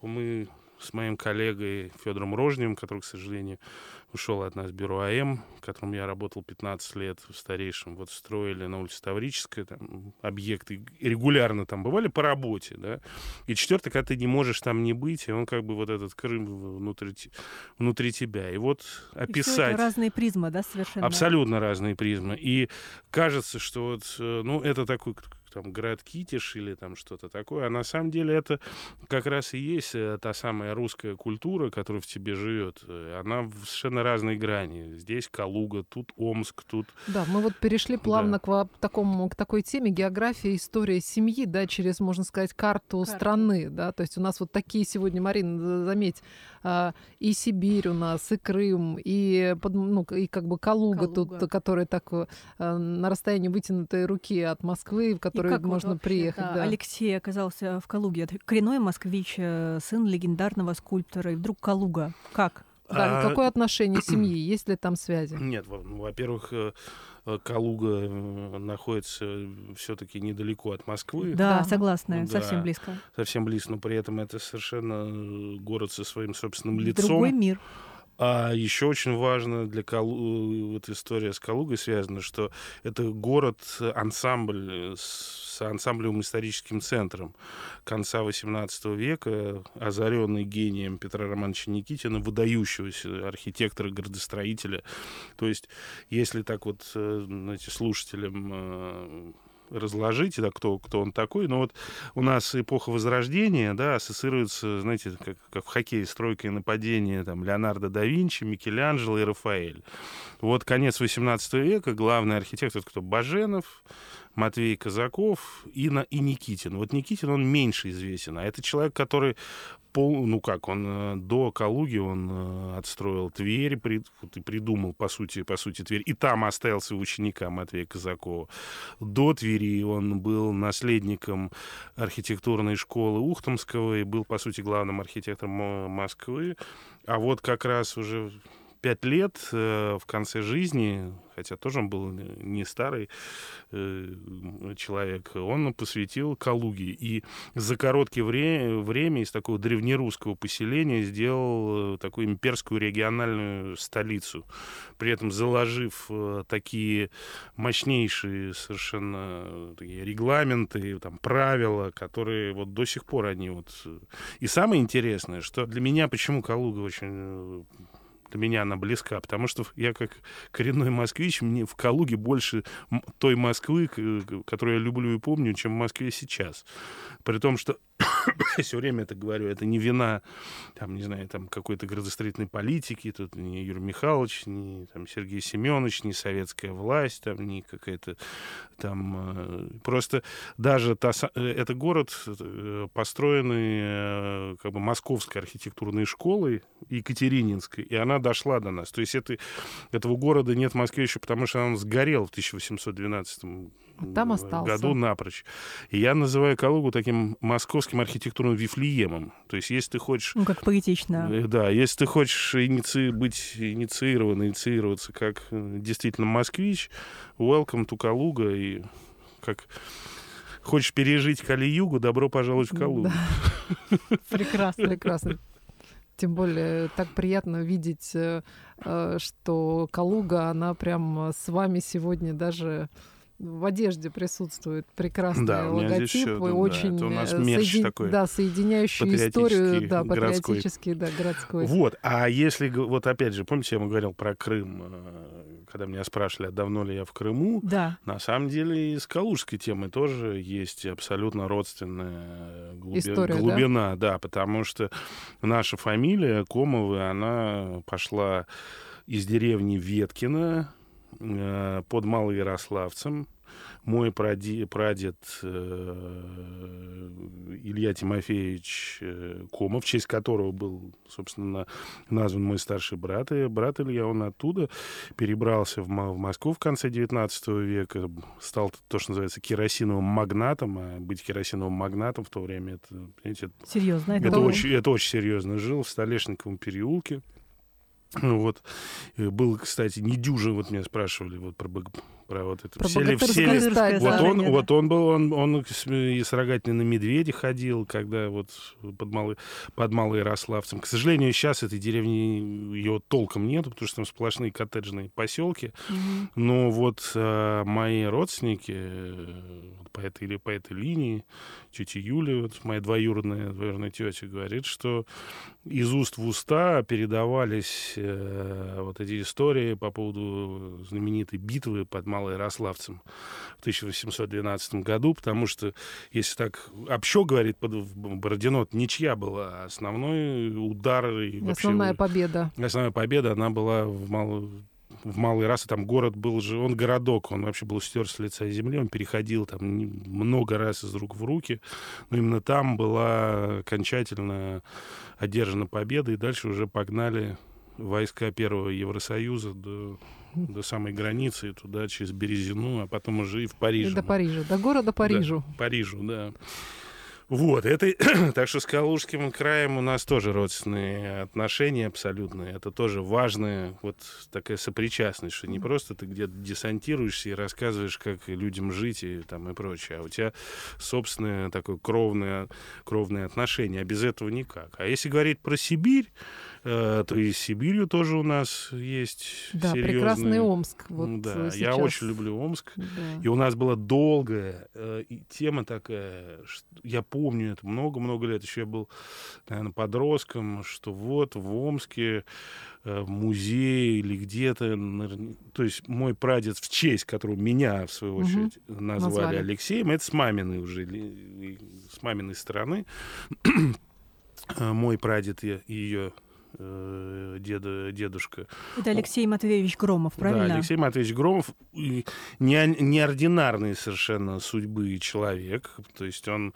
[SPEAKER 4] мы с моим коллегой Федором Рожневым, который, к сожалению, ушел от нас бюро АМ, в котором я работал 15 лет в старейшем. Вот строили на улице Таврическая там, объекты, регулярно там бывали по работе, да. И четвертое, когда ты не можешь там не быть, и он как бы вот этот Крым внутри, внутри тебя. И вот описать... И
[SPEAKER 2] разные призмы, да, совершенно?
[SPEAKER 4] Абсолютно разные призмы. И кажется, что вот, э, ну, это такой там Град Китиш или там что-то такое. А на самом деле это как раз и есть э, та самая русская культура, которая в тебе живет. Э, она в совершенно разной грани. Здесь Калуга, тут Омск, тут...
[SPEAKER 3] Да, мы вот перешли плавно да. к, такому, к такой теме география, история семьи, да, через, можно сказать, карту Карта. страны, да, то есть у нас вот такие сегодня, Марина, заметь, и Сибирь у нас, и Крым, и, ну, и как бы Калуга, Калуга. тут, которая так э, на расстоянии вытянутой руки от Москвы, в которой можно вообще, приехать. Да.
[SPEAKER 2] Да. Алексей оказался в Калуге. Коренной москвич, э, сын легендарного скульптора, и вдруг Калуга. Как?
[SPEAKER 3] Да, а... какое отношение [CLEARS THROAT] семьи? Есть ли там связи?
[SPEAKER 4] Нет, ну, во-первых, э, Калуга находится все-таки недалеко от Москвы.
[SPEAKER 2] Да, да. согласна, да, совсем близко.
[SPEAKER 4] Совсем близко, но при этом это совершенно город со своим собственным лицом.
[SPEAKER 2] Другой мир.
[SPEAKER 4] А еще очень важно для Калу... вот история с Калугой связана, что это город-ансамбль с ансамблевым историческим центром конца XVIII века, озаренный гением Петра Романовича Никитина, выдающегося архитектора-градостроителя. То есть, если так вот, э, знаете, слушателям э, разложить, да, кто, кто он такой. Но вот у нас эпоха Возрождения, да, ассоциируется, знаете, как, как в хоккее стройка и нападение, там, Леонардо да Винчи, Микеланджело и Рафаэль. Вот конец 18 века, главный архитектор, кто Баженов, Матвей Казаков и, на, и Никитин. Вот Никитин, он меньше известен, а это человек, который пол, ну как, он э, до Калуги он э, отстроил Тверь, при, вот и придумал, по сути, по сути, Тверь, и там остался ученика Матвея Казакова. До Твери он был наследником архитектурной школы Ухтомского и был, по сути, главным архитектором Москвы. А вот как раз уже пять лет э, в конце жизни, хотя тоже он был не старый э, человек, он посвятил Калуге. И за короткое вре- время из такого древнерусского поселения сделал э, такую имперскую региональную столицу. При этом заложив такие мощнейшие совершенно такие регламенты, там, правила, которые вот до сих пор они вот... И самое интересное, что для меня почему Калуга очень для меня она близка, потому что я как коренной москвич, мне в Калуге больше той Москвы, которую я люблю и помню, чем в Москве сейчас. При том, что [COUGHS] все время это говорю, это не вина, там, не знаю, там, какой-то градостроительной политики, тут ни Юрий Михайлович, ни там, Сергей Семенович, ни советская власть, там, ни какая-то там... Э, просто даже та, э, это город, э, построенный как бы московской архитектурной школой, Екатерининской, и она дошла до нас. То есть это, этого города нет в Москве еще потому, что он сгорел в 1812
[SPEAKER 3] там остался.
[SPEAKER 4] году напрочь. И я называю Калугу таким московским архитектурным вифлеемом. То есть, если ты хочешь...
[SPEAKER 2] Ну, как поэтично.
[SPEAKER 4] Э, да, если ты хочешь иници... быть инициирован, инициироваться как э, действительно москвич, welcome to Калуга. И как хочешь пережить Кали-Югу, добро пожаловать в Калугу. [LAUGHS]
[SPEAKER 3] Прекрасно, прекрасно. Тем более так приятно видеть, э, что Калуга, она прям с вами сегодня даже в одежде присутствует прекрасный да, логотип, еще, да, очень
[SPEAKER 4] это у нас э, соедин... такой
[SPEAKER 3] да, соединяющий историю, да, патриотический,
[SPEAKER 4] городской.
[SPEAKER 3] да, городской.
[SPEAKER 4] Вот, а если, вот опять же, помните, я вам говорил про Крым, э, когда меня спрашивали, а давно ли я в Крыму,
[SPEAKER 2] Да.
[SPEAKER 4] на самом деле и с калужской темой тоже есть абсолютно родственная глуби-
[SPEAKER 3] История, да?
[SPEAKER 4] глубина, да? потому что наша фамилия Комовы, она пошла из деревни Веткина э, под Малоярославцем. Мой пради- прадед э, Илья Тимофеевич э, Комов, в честь которого был, собственно, назван мой старший брат. И брат Илья, он оттуда перебрался в, в Москву в конце 19 века, стал то, что называется керосиновым магнатом, а быть керосиновым магнатом в то время, это, понимаете,
[SPEAKER 2] Серьезно, это,
[SPEAKER 4] это очень, это очень серьезно. Жил в Столешниковом переулке. Вот. И Был, кстати, недюжин, вот меня спрашивали вот про, про вот это.
[SPEAKER 3] Про
[SPEAKER 4] все ли, все ли- вот он,
[SPEAKER 2] да.
[SPEAKER 4] вот он был, он, он с- и с рогатиной на медведе ходил, когда вот под, Малый, под Малоярославцем. К сожалению, сейчас этой деревни ее толком нету, потому что там сплошные коттеджные поселки.
[SPEAKER 2] Мгм.
[SPEAKER 4] Но вот э, мои родственники э, по этой или по этой линии, тетя Юля, вот моя двоюродная, двоюродная тетя, говорит, что из уст в уста передавались э, вот эти истории по поводу знаменитой битвы под Малоярославцем в 1812 году, потому что, если так общо говорить, под Бородино ничья была, основной удар и вообще
[SPEAKER 3] Основная победа.
[SPEAKER 4] Основная победа, она была в, Мал... в Малой Расе. Там город был же, он городок, он вообще был стер с лица земли, он переходил там много раз из рук в руки. Но именно там была окончательно одержана победа, и дальше уже погнали войска Первого Евросоюза до, до самой границы, и туда через Березину, а потом уже и в
[SPEAKER 3] И
[SPEAKER 4] Париж.
[SPEAKER 3] до Парижа. До города Парижу.
[SPEAKER 4] Парижу, да. Вот, это, [CLEARS THROAT] так что с Калужским краем у нас тоже родственные отношения абсолютные. Это тоже важная вот такая сопричастность, что не просто ты где-то десантируешься и рассказываешь, как людям жить и там и прочее, а у тебя собственное такое кровное, кровное отношение, а без этого никак. А если говорить про Сибирь, э, то и с Сибирью тоже у нас есть
[SPEAKER 3] Да,
[SPEAKER 4] серьезные...
[SPEAKER 3] прекрасный Омск. Вот
[SPEAKER 4] да,
[SPEAKER 3] э,
[SPEAKER 4] я
[SPEAKER 3] сейчас.
[SPEAKER 4] очень люблю Омск.
[SPEAKER 3] Да.
[SPEAKER 4] И у нас была долгая э, тема такая, что- я помню это много-много лет, еще я был, наверное, подростком, что вот в Омске э, в музее или где-то, то есть мой прадед в честь, которого меня, в свою очередь, назвали,
[SPEAKER 3] Назвали.
[SPEAKER 4] Алексеем, это с маминой уже, с маминой стороны. [CLEARS THROAT] Э, Мой прадед и ее деда, дедушка
[SPEAKER 2] Это Алексей Матвеевич Громов, правильно?
[SPEAKER 4] да, Алексей Матвеевич Громов не- неординарный совершенно судьбы человек. То есть он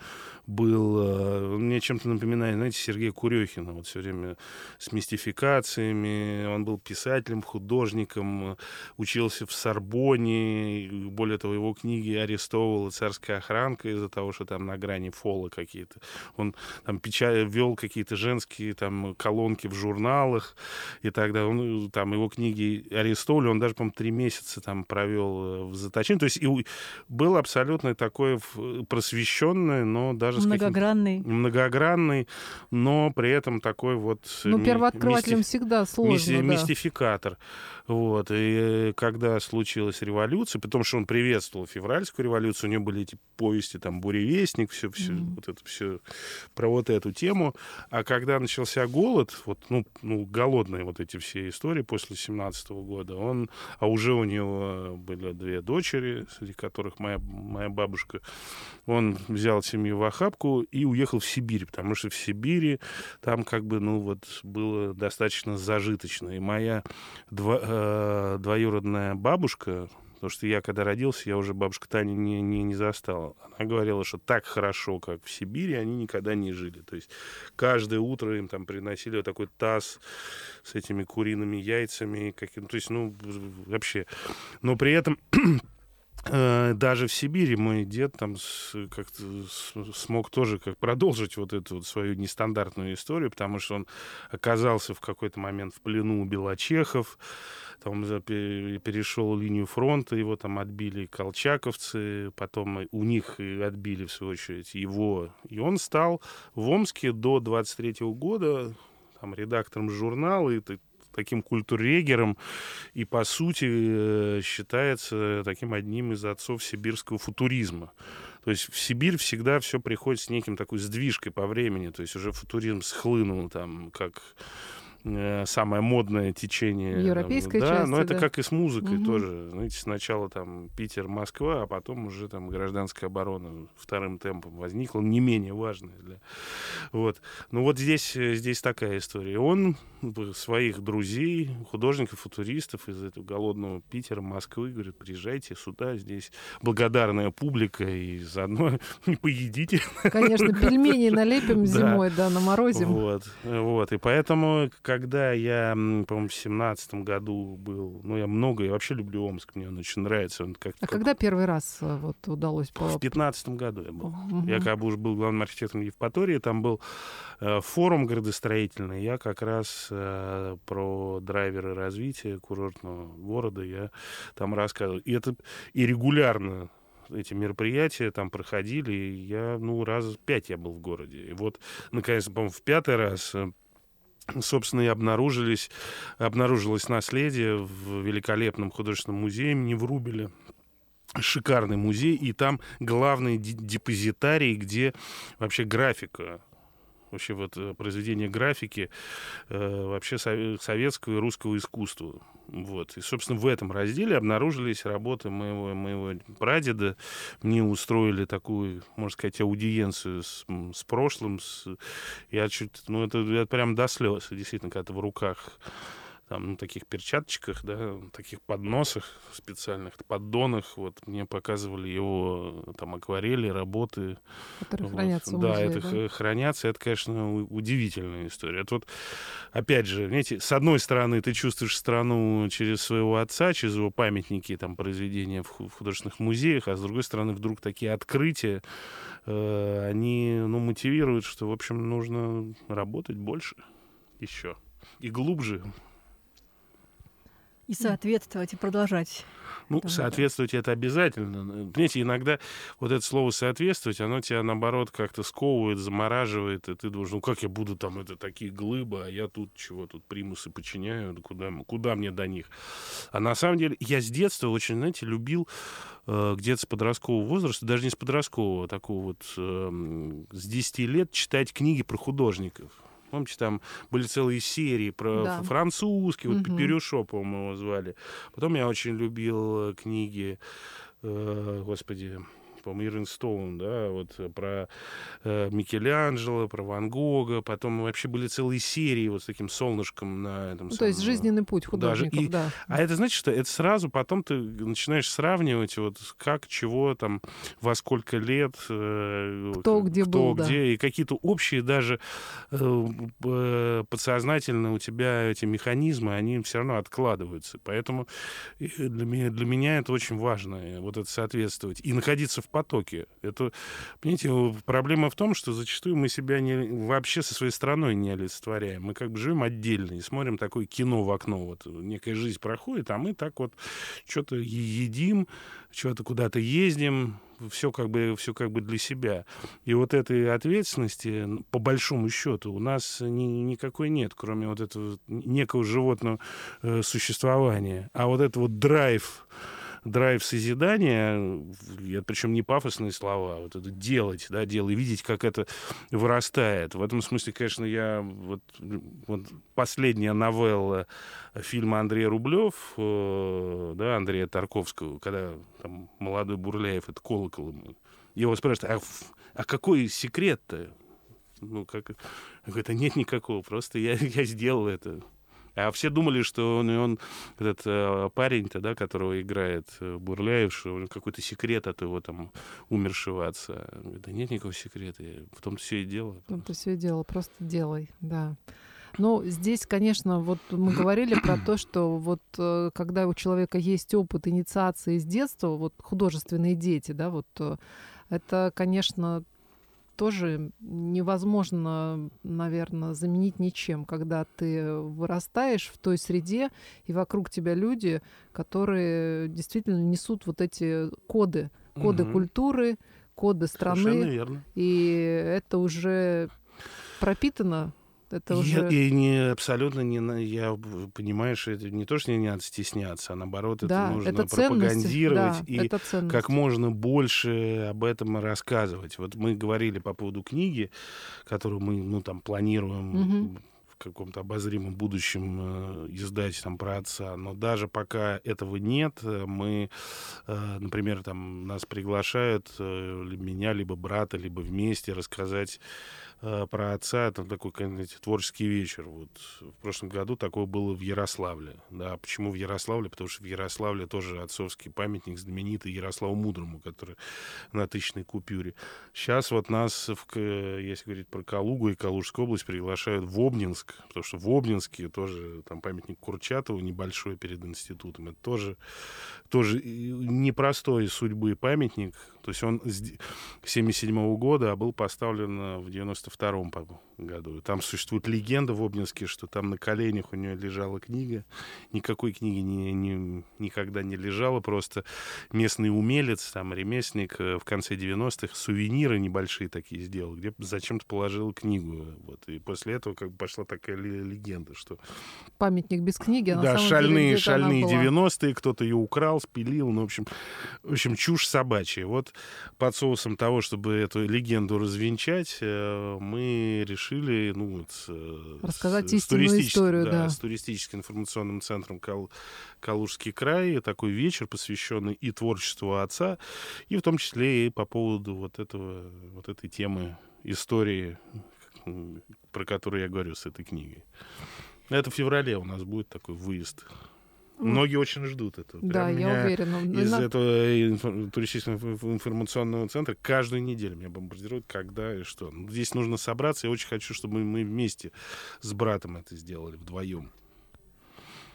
[SPEAKER 4] был... э, Он мне чем-то напоминает, знаете, Сергея Курехина. Вот все время с мистификациями. Он был писателем, художником, э, учился в Сорбоне. Более того, его книги арестовывала царская охранка из-за того, что там на грани фола какие-то. Он там печа- вел какие-то женские там колонки в журналах, и тогда он, там его книги арестовали, он даже, по-моему, три месяца там провел э, в заточении. То есть и был абсолютно такой в- просвещенный, но даже
[SPEAKER 2] Многогранный.
[SPEAKER 4] многогранный, но при этом такой вот... э,
[SPEAKER 3] Ну,
[SPEAKER 4] ми-
[SPEAKER 3] первооткрывателям
[SPEAKER 4] мисти-
[SPEAKER 3] всегда
[SPEAKER 4] мисти-
[SPEAKER 3] сложно, да.
[SPEAKER 4] мистификатор. Вот. И э, когда случилась революция, потому что он приветствовал февральскую революцию, у него были эти повести, там, «Буревестник», все, все,
[SPEAKER 3] Мгм.
[SPEAKER 4] вот это все про вот эту тему. А когда начался голод, вот, ну, ну, голодные вот эти все истории после 17 года, он, а уже у него были две дочери, среди которых моя, моя бабушка, он взял семью в охапку и уехал в Сибирь, потому что в Сибири там как бы, ну, вот было достаточно зажиточно. И моя дво- э, двоюродная бабушка, потому что я, когда родился, я уже бабушка Таня не, не, не застала. Она говорила, что так хорошо, как в Сибири, они никогда не жили. То есть каждое утро им там приносили вот такой таз с этими куриными яйцами. Каким, то есть, ну, вообще. Но при этом [CLEARS THROAT] э, даже в Сибири мой дед там как-то смог тоже как продолжить вот эту вот свою нестандартную историю, потому что он оказался в какой-то момент в плену у белочехов, там перешел линию фронта, его там отбили колчаковцы, потом у них отбили, в свою очередь, его. И он стал в Омске до 23 года там, редактором журнала и таким культуррегером, и, по сути, э, считается таким одним из отцов сибирского футуризма. То есть в Сибирь всегда все приходит с неким такой сдвижкой по времени. То есть уже футуризм схлынул там, как самое модное течение.
[SPEAKER 3] Европейская
[SPEAKER 4] да,
[SPEAKER 3] часть,
[SPEAKER 4] но это
[SPEAKER 3] да.
[SPEAKER 4] как и с музыкой
[SPEAKER 3] Мгм.
[SPEAKER 4] тоже. Знаете, сначала там Питер, Москва, а потом уже там гражданская оборона вторым темпом возникла, не менее важная. Для... Вот. Ну вот здесь, э, здесь такая история. Он своих друзей, художников, футуристов из этого голодного Питера, Москвы, говорит, приезжайте сюда, здесь благодарная публика, и заодно [LAUGHS] не поедите.
[SPEAKER 3] Конечно, [LAUGHS] пельмени налепим зимой, да, наморозим.
[SPEAKER 4] Вот, вот. И поэтому, когда я, по-моему, в семнадцатом году был, ну, я много, я вообще люблю Омск, мне он очень нравится. Он как,
[SPEAKER 3] А
[SPEAKER 4] как-
[SPEAKER 3] когда первый раз э, вот удалось.
[SPEAKER 4] В пятнадцатом году я был.
[SPEAKER 3] Мгм.
[SPEAKER 4] Я как бы уже был главным архитектором Евпатории, там был э, форум градостроительный, я как раз э, про драйверы развития курортного города, я там рассказывал. И это и регулярно эти мероприятия там проходили, и я, ну, раз пять я был в городе. И вот, наконец, по-моему, в пятый раз э, собственно, и обнаружились, обнаружилось наследие в великолепном художественном музее имени Врубеля. Шикарный музей, и там главный депозитарий, где вообще графика, вообще вот э, произведение графики э, вообще сове- советского и русского искусства. Вот. И, собственно, в этом разделе обнаружились работы моего, моего прадеда. Мне устроили такую, можно сказать, аудиенцию с, с прошлым. С, я чуть, ну, это, это прям до слез, действительно, когда ты в руках там, ну, таких перчаточках, да, таких подносах специальных, поддонах, вот, мне показывали его там акварели, работы.
[SPEAKER 3] которые
[SPEAKER 4] Вот.
[SPEAKER 3] хранятся
[SPEAKER 4] да,
[SPEAKER 3] музее,
[SPEAKER 4] это
[SPEAKER 3] да?
[SPEAKER 4] хранятся, это, конечно, удивительная история. Это вот, опять же, знаете, с одной стороны, ты чувствуешь страну через своего отца, через его памятники, там, произведения в художественных музеях, а с другой стороны, вдруг такие открытия, э, они, ну, мотивируют, что, в общем, нужно работать больше еще и глубже.
[SPEAKER 2] И соответствовать, и продолжать.
[SPEAKER 4] Ну,
[SPEAKER 2] да.
[SPEAKER 4] соответствовать это обязательно. Понимаете, иногда вот это слово соответствовать, оно тебя наоборот как-то сковывает, замораживает, и ты думаешь, ну как я буду там, это такие глыбы, а я тут чего, тут примусы подчиняю, да куда, куда мне до них? А на самом деле я с детства очень, знаете, любил э, где-то с подросткового возраста, даже не с подросткового, а такого вот эм, с 10 лет читать книги про художников. Помните, там были целые серии про
[SPEAKER 3] Да.
[SPEAKER 4] французский, вот
[SPEAKER 3] Мгм.
[SPEAKER 4] Пеперюшо, по-моему, его звали. Потом я очень любил э, книги, э, господи, по-моему, Ирвин Стоун, да, вот э, про э, Микеланджело, про Ван Гога. Потом вообще были целые серии вот с таким солнышком на этом
[SPEAKER 3] Ну, то есть
[SPEAKER 4] самом, э,
[SPEAKER 3] жизненный путь
[SPEAKER 4] даже
[SPEAKER 3] художников,
[SPEAKER 4] и-
[SPEAKER 3] да.
[SPEAKER 4] а это значит, что это сразу потом ты начинаешь сравнивать, вот как, чего там, во сколько лет, э,
[SPEAKER 3] Кто где
[SPEAKER 4] кто
[SPEAKER 3] был, да.
[SPEAKER 4] где, и какие-то общие даже э, э, подсознательно у тебя эти механизмы, они все равно откладываются. Поэтому для меня, для меня это очень важно, вот это соответствовать. И находиться в потоке. Это, понимаете, проблема в том, что зачастую мы себя не, вообще со своей страной не олицетворяем. Мы как бы живем отдельно и смотрим такое кино в окно. Вот некая жизнь проходит, а мы так вот что-то едим, что-то куда-то ездим, все как бы все как бы для себя. И вот этой ответственности, по большому счету, у нас ни- никакой нет, кроме вот этого некого животного э, существования. А вот это вот драйв, драйв созидания, я, причем не пафосные слова, а вот это делать, да, делать, и видеть, как это вырастает. В этом смысле, конечно, я вот, вот последняя новелла фильма Андрея Рублев, э, да, Андрея Тарковского, когда там молодой Бурляев, это колокол ему. Его спрашивают, а, а какой секрет-то? Ну, как... Да нет никакого, просто я, [LAUGHS] я сделал это. А все думали, что он, он этот э, парень-то, да, которого играет э, Бурляев, что него какой-то секрет от его там умершего отца. Да нет никакого секрета, в том-то все и дело.
[SPEAKER 3] В том-то все дело, просто делай, да. Ну, здесь, конечно, вот мы говорили про то, что вот э, когда у человека есть опыт инициации с детства, вот художественные дети, да, вот э, это, конечно, тоже невозможно, наверное, заменить ничем, когда ты вырастаешь в той среде, и вокруг тебя люди, которые действительно несут вот эти коды, коды
[SPEAKER 4] Мгм.
[SPEAKER 3] культуры, коды страны, и это уже пропитано, это
[SPEAKER 4] И-
[SPEAKER 3] уже...
[SPEAKER 4] И, не абсолютно не я понимаю, что это не то, что не надо стесняться, а наоборот,
[SPEAKER 3] да,
[SPEAKER 4] это нужно
[SPEAKER 3] это
[SPEAKER 4] пропагандировать
[SPEAKER 3] да,
[SPEAKER 4] и
[SPEAKER 3] это
[SPEAKER 4] как можно больше об этом рассказывать. Вот мы говорили по поводу книги, которую мы ну, там планируем в каком-то обозримом будущем э, издать там про отца. Но даже пока этого нет, мы, э, например, там нас приглашают, э, меня, либо брата, либо вместе рассказать э, про отца, это такой знаете, творческий вечер. Вот в прошлом году такое было в Ярославле. Да, почему в Ярославле? Потому что в Ярославле тоже отцовский памятник знаменитый Ярославу Мудрому, который на тысячной купюре. Сейчас вот нас, в, если говорить про Калугу и Калужскую область, приглашают в Обнинск, потому что в Обнинске тоже там памятник Курчатову небольшой перед институтом. Это тоже, тоже непростой судьбы памятник. То есть он с 1977 года, а был поставлен в 92 году. Там существует легенда в Обнинске, что там на коленях у нее лежала книга. Никакой книги не, не, никогда не лежала, просто местный умелец, там, ремесленник э, в конце 90-х сувениры небольшие такие сделал, где зачем-то положил книгу. Вот. И после этого как бы пошла такая легенда, что...
[SPEAKER 3] Памятник без книги, а
[SPEAKER 4] Да, шальные, деле, шальные 90-е, кто-то ее украл, спилил, ну, в общем, в общем, чушь собачья. Вот под соусом того, чтобы эту легенду развенчать, э, мы решили ну, вот,
[SPEAKER 3] э, рассказать с, истинную историю, да, да.
[SPEAKER 4] с туристическим информационным центром Кал, Калужский край, такой вечер, посвященный и творчеству отца, и в том числе и по поводу вот этого, вот этой темы истории, про которую я говорю с этой книгой. Это в феврале у нас будет такой выезд Многие очень ждут этого.
[SPEAKER 3] Да, Прям я уверена.
[SPEAKER 4] Из на... этого туристического информационного центра каждую неделю меня бомбардируют, когда и что. Здесь нужно собраться. Я очень хочу, чтобы мы вместе с братом это сделали, вдвоем.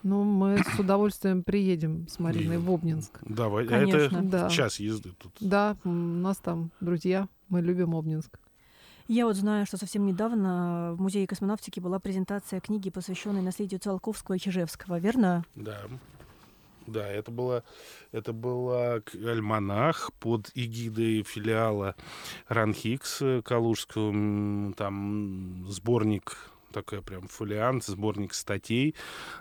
[SPEAKER 3] Ну, мы с удовольствием приедем с Мариной в Обнинск.
[SPEAKER 4] Давай, Конечно. это да. час езды тут.
[SPEAKER 3] Да, у нас там друзья, мы любим Обнинск.
[SPEAKER 2] Я вот знаю, что совсем недавно в Музее космонавтики была презентация книги, посвященной наследию Циолковского и Чижевского, верно?
[SPEAKER 4] Да. Да, это была, это была альманах под эгидой филиала РАНХиГС Калужского, там сборник такая прям фолиант, сборник статей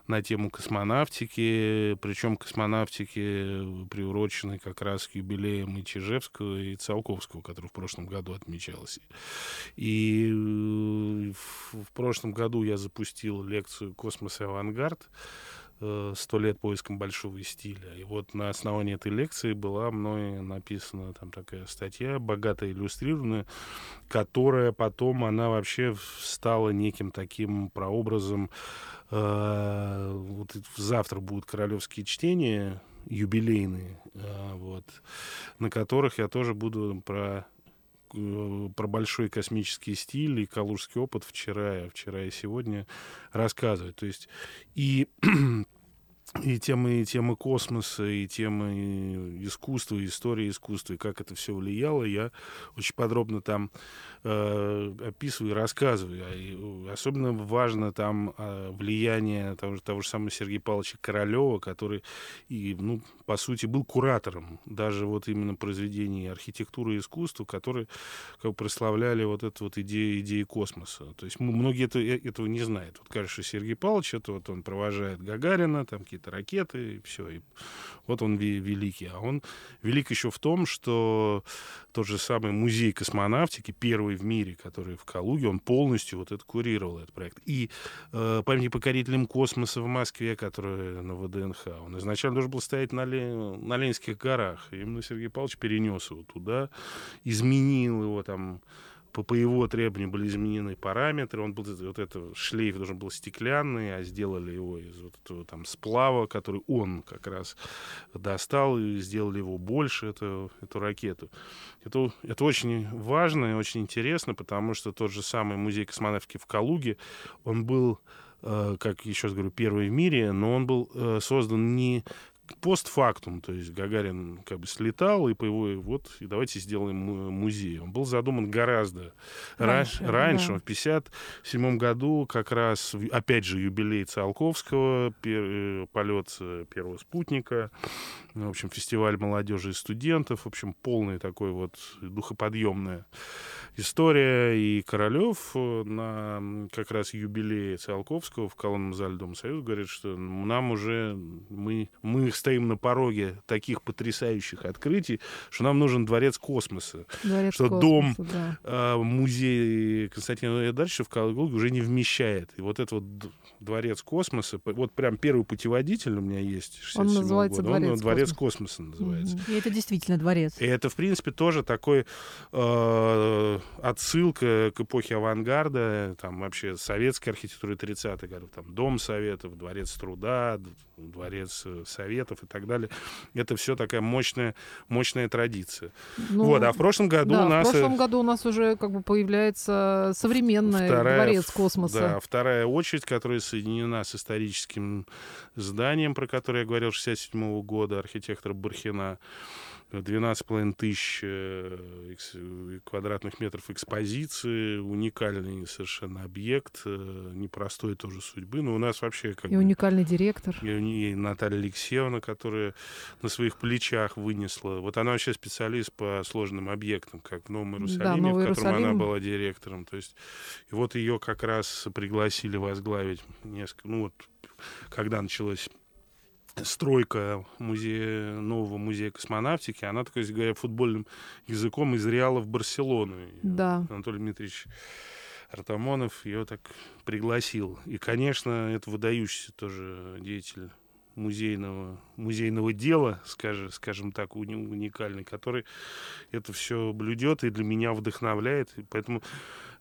[SPEAKER 4] на тему космонавтики, причем космонавтики приурочены как раз к юбилеям и Чижевского, и Циолковского, который в прошлом году отмечался. И э, в прошлом году я запустил лекцию «Космос и авангард», Э, сто лет поиском большого стиля. И вот на основании этой лекции была мной написана там такая статья, богато иллюстрированная, которая потом, она вообще стала неким таким прообразом. Э, вот завтра будут королевские чтения, юбилейные, э, вот, на которых я тоже буду про про большой космический стиль и калужский опыт вчера, вчера и сегодня рассказывать. То есть и [CLEARS THROAT] и темы, и темы космоса, и темы искусства, и истории искусства, и как это все влияло, я очень подробно там э, описываю и рассказываю. А, и особенно важно там э, влияние того, того же самого Сергея Павловича Королева, который, и, ну, по сути, был куратором даже вот именно произведений архитектуры и искусства, которые как бы прославляли вот эту вот идею, идеи космоса. То есть многие это, э, этого не знают. Вот кажется, Сергей Павлович, это вот он провожает Гагарина, там какие-то какие-то ракеты, и все. И вот он великий. А он велик еще в том, что тот же самый музей космонавтики, первый в мире, который в Калуге, он полностью вот это курировал, этот проект. И э, памятник покорителям космоса в Москве, который на ВДНХ, он изначально должен был стоять на, Ле... на Ленинских горах. И именно Сергей Павлович перенес его туда, изменил его там по, по его требованию были изменены параметры. Он был, вот этот шлейф должен был стеклянный, а сделали его из вот этого там сплава, который он как раз достал, и сделали его больше, эту, эту ракету. Это, это очень важно и очень интересно, потому что тот же самый музей космонавтики в Калуге, он был э, как еще раз говорю, первый в мире, но он был э, создан не постфактум, то есть Гагарин как бы слетал, и по его, вот, и давайте сделаем музей. Он был задуман гораздо раньше, раньше, раньше да. в 57 году, как раз, опять же, юбилей Циолковского, пер, э, полет э, первого спутника, в общем, фестиваль молодежи и студентов, в общем, полный такой вот духоподъемная история. И Королев э, на как раз юбилее Циолковского в колонном зале Дома Союза говорит, что нам уже, мы, мы стоим на пороге таких потрясающих открытий, что нам нужен дворец космоса. Дворец что космоса, дом, да. э, музей Константина Эдарча в Калуге уже не вмещает. И вот этот вот дворец космоса, вот прям первый путеводитель у меня есть.
[SPEAKER 3] Он называется года.
[SPEAKER 4] дворец, Он, дворец космоса. называется.
[SPEAKER 2] И это действительно дворец.
[SPEAKER 4] И это, в принципе, тоже такой э, отсылка к эпохе авангарда, там вообще советской архитектуры 30-х годов, там Дом Советов, Дворец труда, Дворец э, Советов и так далее. Это все такая мощная, мощная традиция. Ну, вот, а в прошлом году
[SPEAKER 3] да,
[SPEAKER 4] у нас...
[SPEAKER 3] в прошлом году у нас уже как бы появляется современный вторая, Дворец космоса.
[SPEAKER 4] Да, вторая очередь, которая соединена с историческим зданием, про которое я говорил, 67 года, архитектор Бархина. 12,5 тысяч э, квадратных метров экспозиции, уникальный совершенно объект, э, непростой тоже судьбы. Но у нас вообще как
[SPEAKER 3] И уникальный директор.
[SPEAKER 4] И, и Наталья Алексеевна, которая на своих плечах вынесла. Вот она вообще специалист по сложным объектам, как в Новом Иерусалиме, да, Новый в котором Иерусалим. она была директором. То есть, и вот ее как раз пригласили возглавить несколько, ну вот, когда началось стройка музея, нового музея космонавтики, она, так говоря, футбольным языком из Реала в Барселону.
[SPEAKER 3] Да.
[SPEAKER 4] Анатолий Дмитриевич Артамонов ее так пригласил. И, конечно, это выдающийся тоже деятель музейного, музейного дела, скажем, скажем так, уникальный, который это все блюдет и для меня вдохновляет. И поэтому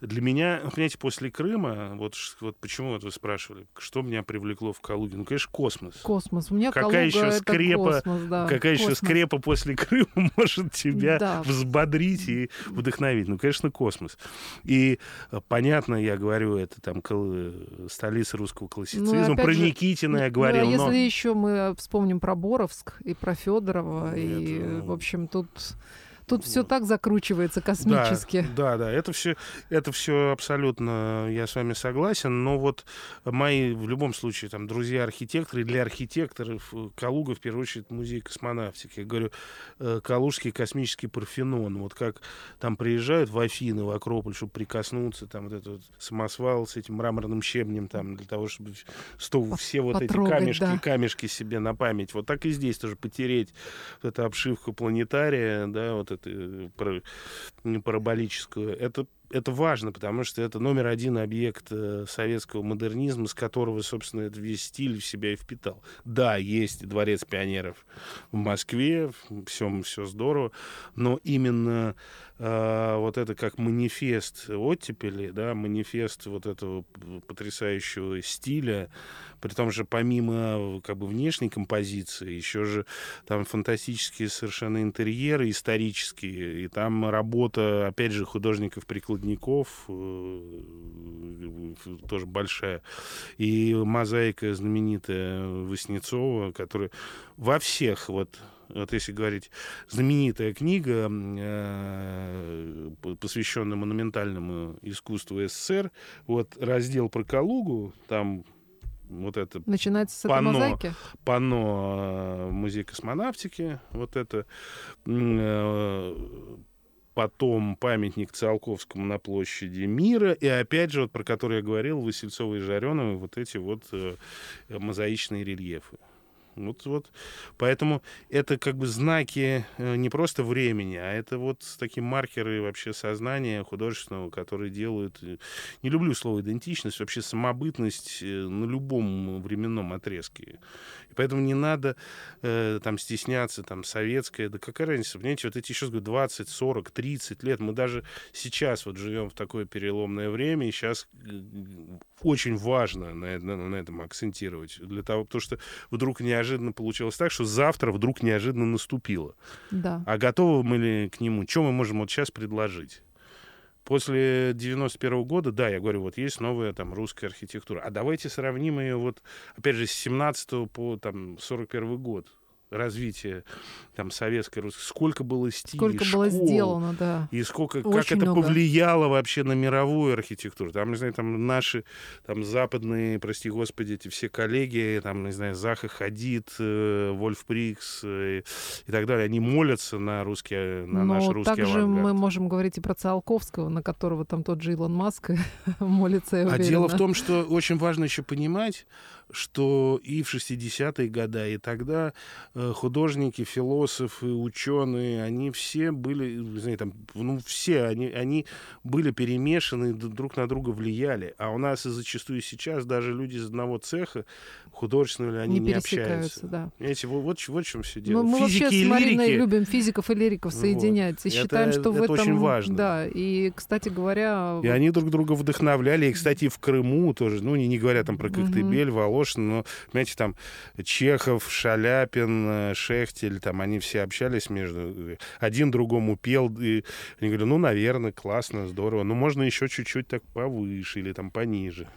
[SPEAKER 4] для меня, понимаете, после Крыма, вот, вот почему вот вы спрашивали, что меня привлекло в Калуге? Ну, конечно, космос.
[SPEAKER 3] Космос. У меня
[SPEAKER 4] какая
[SPEAKER 3] Калуга
[SPEAKER 4] еще скрепа,
[SPEAKER 3] космос, да.
[SPEAKER 4] Какая
[SPEAKER 3] космос.
[SPEAKER 4] еще скрепа после Крыма [LAUGHS] может тебя да. взбодрить и вдохновить? Ну, конечно, космос. И э, понятно, я говорю, это там столица русского классицизма. Ну, про же, Никитина я говорил.
[SPEAKER 3] Ну, а если но... еще мы вспомним про Боровск и про Федорова, и, ну, в общем, тут Тут все так закручивается космически.
[SPEAKER 4] Да, да, да. Это все, это все абсолютно, я с вами согласен. Но вот мои, в любом случае, там, друзья-архитекторы, для архитекторов Калуга, в первую очередь, музей космонавтики. Я говорю, э, Калужский космический Парфенон. Вот как там приезжают в Афины, в Акрополь, чтобы прикоснуться, там, вот этот вот самосвал с этим мраморным щебнем, там, для того, чтобы сто, все вот
[SPEAKER 3] Потрогать,
[SPEAKER 4] эти камешки,
[SPEAKER 3] да.
[SPEAKER 4] камешки себе на память. Вот так и здесь тоже потереть вот эту обшивку планетария, да, вот это, параболическую, это это важно, потому что это номер один объект э, советского модернизма, с которого, собственно, этот весь стиль в себя и впитал. Да, есть дворец пионеров в Москве, все, все здорово, но именно э, вот это как манифест оттепели, да, манифест вот этого потрясающего стиля, при том же помимо как бы внешней композиции, еще же там фантастические совершенно интерьеры исторические, и там работа, опять же, художников-прикладников Холодников, э, тоже большая, и мозаика знаменитая Васнецова, которая во всех вот вот если говорить, знаменитая книга, э, посвященная монументальному искусству СССР, вот раздел про Калугу, там вот это
[SPEAKER 3] Начинается с
[SPEAKER 4] панно,
[SPEAKER 3] этой мозаики?
[SPEAKER 4] панно э, музей космонавтики, вот это потом памятник Циолковскому на площади Мира, и опять же, вот про который я говорил, Васильцова и Жареного, вот эти вот э, мозаичные рельефы. Вот, вот. Поэтому это как бы знаки э, не просто времени, а это вот такие маркеры вообще сознания художественного, которые делают, э, не люблю слово идентичность, вообще самобытность э, на любом временном отрезке. И поэтому не надо э, там стесняться, там, советское, да какая разница, понимаете, вот эти еще, говорю, 20, 40, 30 лет, мы даже сейчас вот живем в такое переломное время, и сейчас очень важно на, на, на этом акцентировать, для того, потому что вдруг неожиданно получилось так, что завтра вдруг неожиданно наступило.
[SPEAKER 3] Да.
[SPEAKER 4] А готовы мы ли к нему? Что мы можем вот сейчас предложить? После 91 года, да, я говорю, вот есть новая там русская архитектура. А давайте сравним ее вот, опять же, с 17 по там 41 год. Развития там советской русской, сколько было стилей,
[SPEAKER 3] Сколько
[SPEAKER 4] школ,
[SPEAKER 3] было сделано, да.
[SPEAKER 4] и сколько, как
[SPEAKER 2] Очень
[SPEAKER 4] это
[SPEAKER 2] много.
[SPEAKER 4] повлияло вообще на мировую архитектуру. Там, не знаю, там наши там западные, прости господи, эти все коллеги, там, не знаю, Заха Хадид, э, Вольф Прикс э, и так далее, они молятся на русский, на наш
[SPEAKER 3] Но
[SPEAKER 4] русский
[SPEAKER 3] также мы
[SPEAKER 4] авангард.
[SPEAKER 3] можем говорить и про Циолковского, на которого там тот же Илон Маск [LAUGHS] молится,
[SPEAKER 4] А дело в том, что очень важно еще понимать, что и в 60-е годы, и тогда э, художники, философы, ученые, они все были, знаю, там, ну, все, они, они были перемешаны, друг на друга влияли. А у нас и зачастую сейчас даже люди из одного цеха художественного, они
[SPEAKER 3] не
[SPEAKER 4] не, общаются.
[SPEAKER 3] да.
[SPEAKER 4] Понимаете, вот, вот, в чем все дело.
[SPEAKER 3] Мы
[SPEAKER 4] Физики
[SPEAKER 3] вообще с Мариной
[SPEAKER 4] лирики-
[SPEAKER 3] любим физиков и лириков
[SPEAKER 4] Вот.
[SPEAKER 3] соединять. И
[SPEAKER 4] Это-
[SPEAKER 3] считаем, что в
[SPEAKER 4] это
[SPEAKER 3] этом...
[SPEAKER 4] очень важно.
[SPEAKER 3] Да, и, кстати говоря...
[SPEAKER 4] И они друг друга вдохновляли. И, кстати, в Крыму тоже, ну, не, не говоря там про Коктебель, Волошин, но, понимаете, там Чехов, Шаляпин, э, Шехтель, там они все общались между... Один другому пел, и они говорили, ну, наверное, классно, здорово, но можно еще чуть-чуть так повыше или там пониже.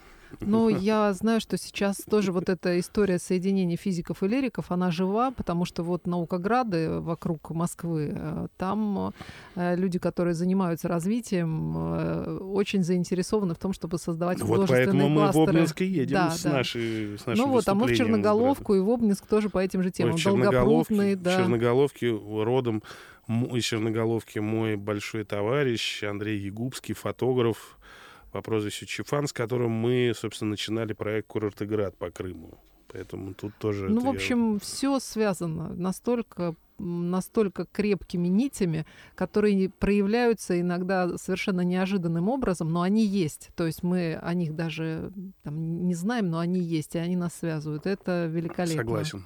[SPEAKER 3] Ну, я знаю, что сейчас тоже вот эта история соединения физиков и лириков, она жива, потому что вот наукограды вокруг Москвы, э, там э, люди, которые занимаются развитием, э, очень заинтересованы в том, чтобы создавать
[SPEAKER 4] Вот
[SPEAKER 3] художественные
[SPEAKER 4] поэтому мы в
[SPEAKER 3] кластеры.
[SPEAKER 4] Обнинск едем
[SPEAKER 3] Да,
[SPEAKER 4] с,
[SPEAKER 3] да.
[SPEAKER 4] нашей, с нашим
[SPEAKER 3] Ну вот, а мы в Черноголовку и в Обнинск тоже по этим же
[SPEAKER 4] Ой,
[SPEAKER 3] темам.
[SPEAKER 4] Черноголовке,
[SPEAKER 3] Долгопрудный, да.
[SPEAKER 4] Черноголовке родом из Черноголовки мой большой товарищ Андрей Ягубский, фотограф по прозвищу Чифан, с которым мы, собственно, начинали проект «Курортыград» по Крыму. Поэтому тут тоже...
[SPEAKER 3] Ну, в
[SPEAKER 4] я-
[SPEAKER 3] общем, все связано настолько настолько крепкими нитями, которые проявляются иногда совершенно неожиданным образом, но они есть. То есть мы о них даже там, не знаем, но они есть, и они нас связывают. Это великолепно.
[SPEAKER 4] Согласен.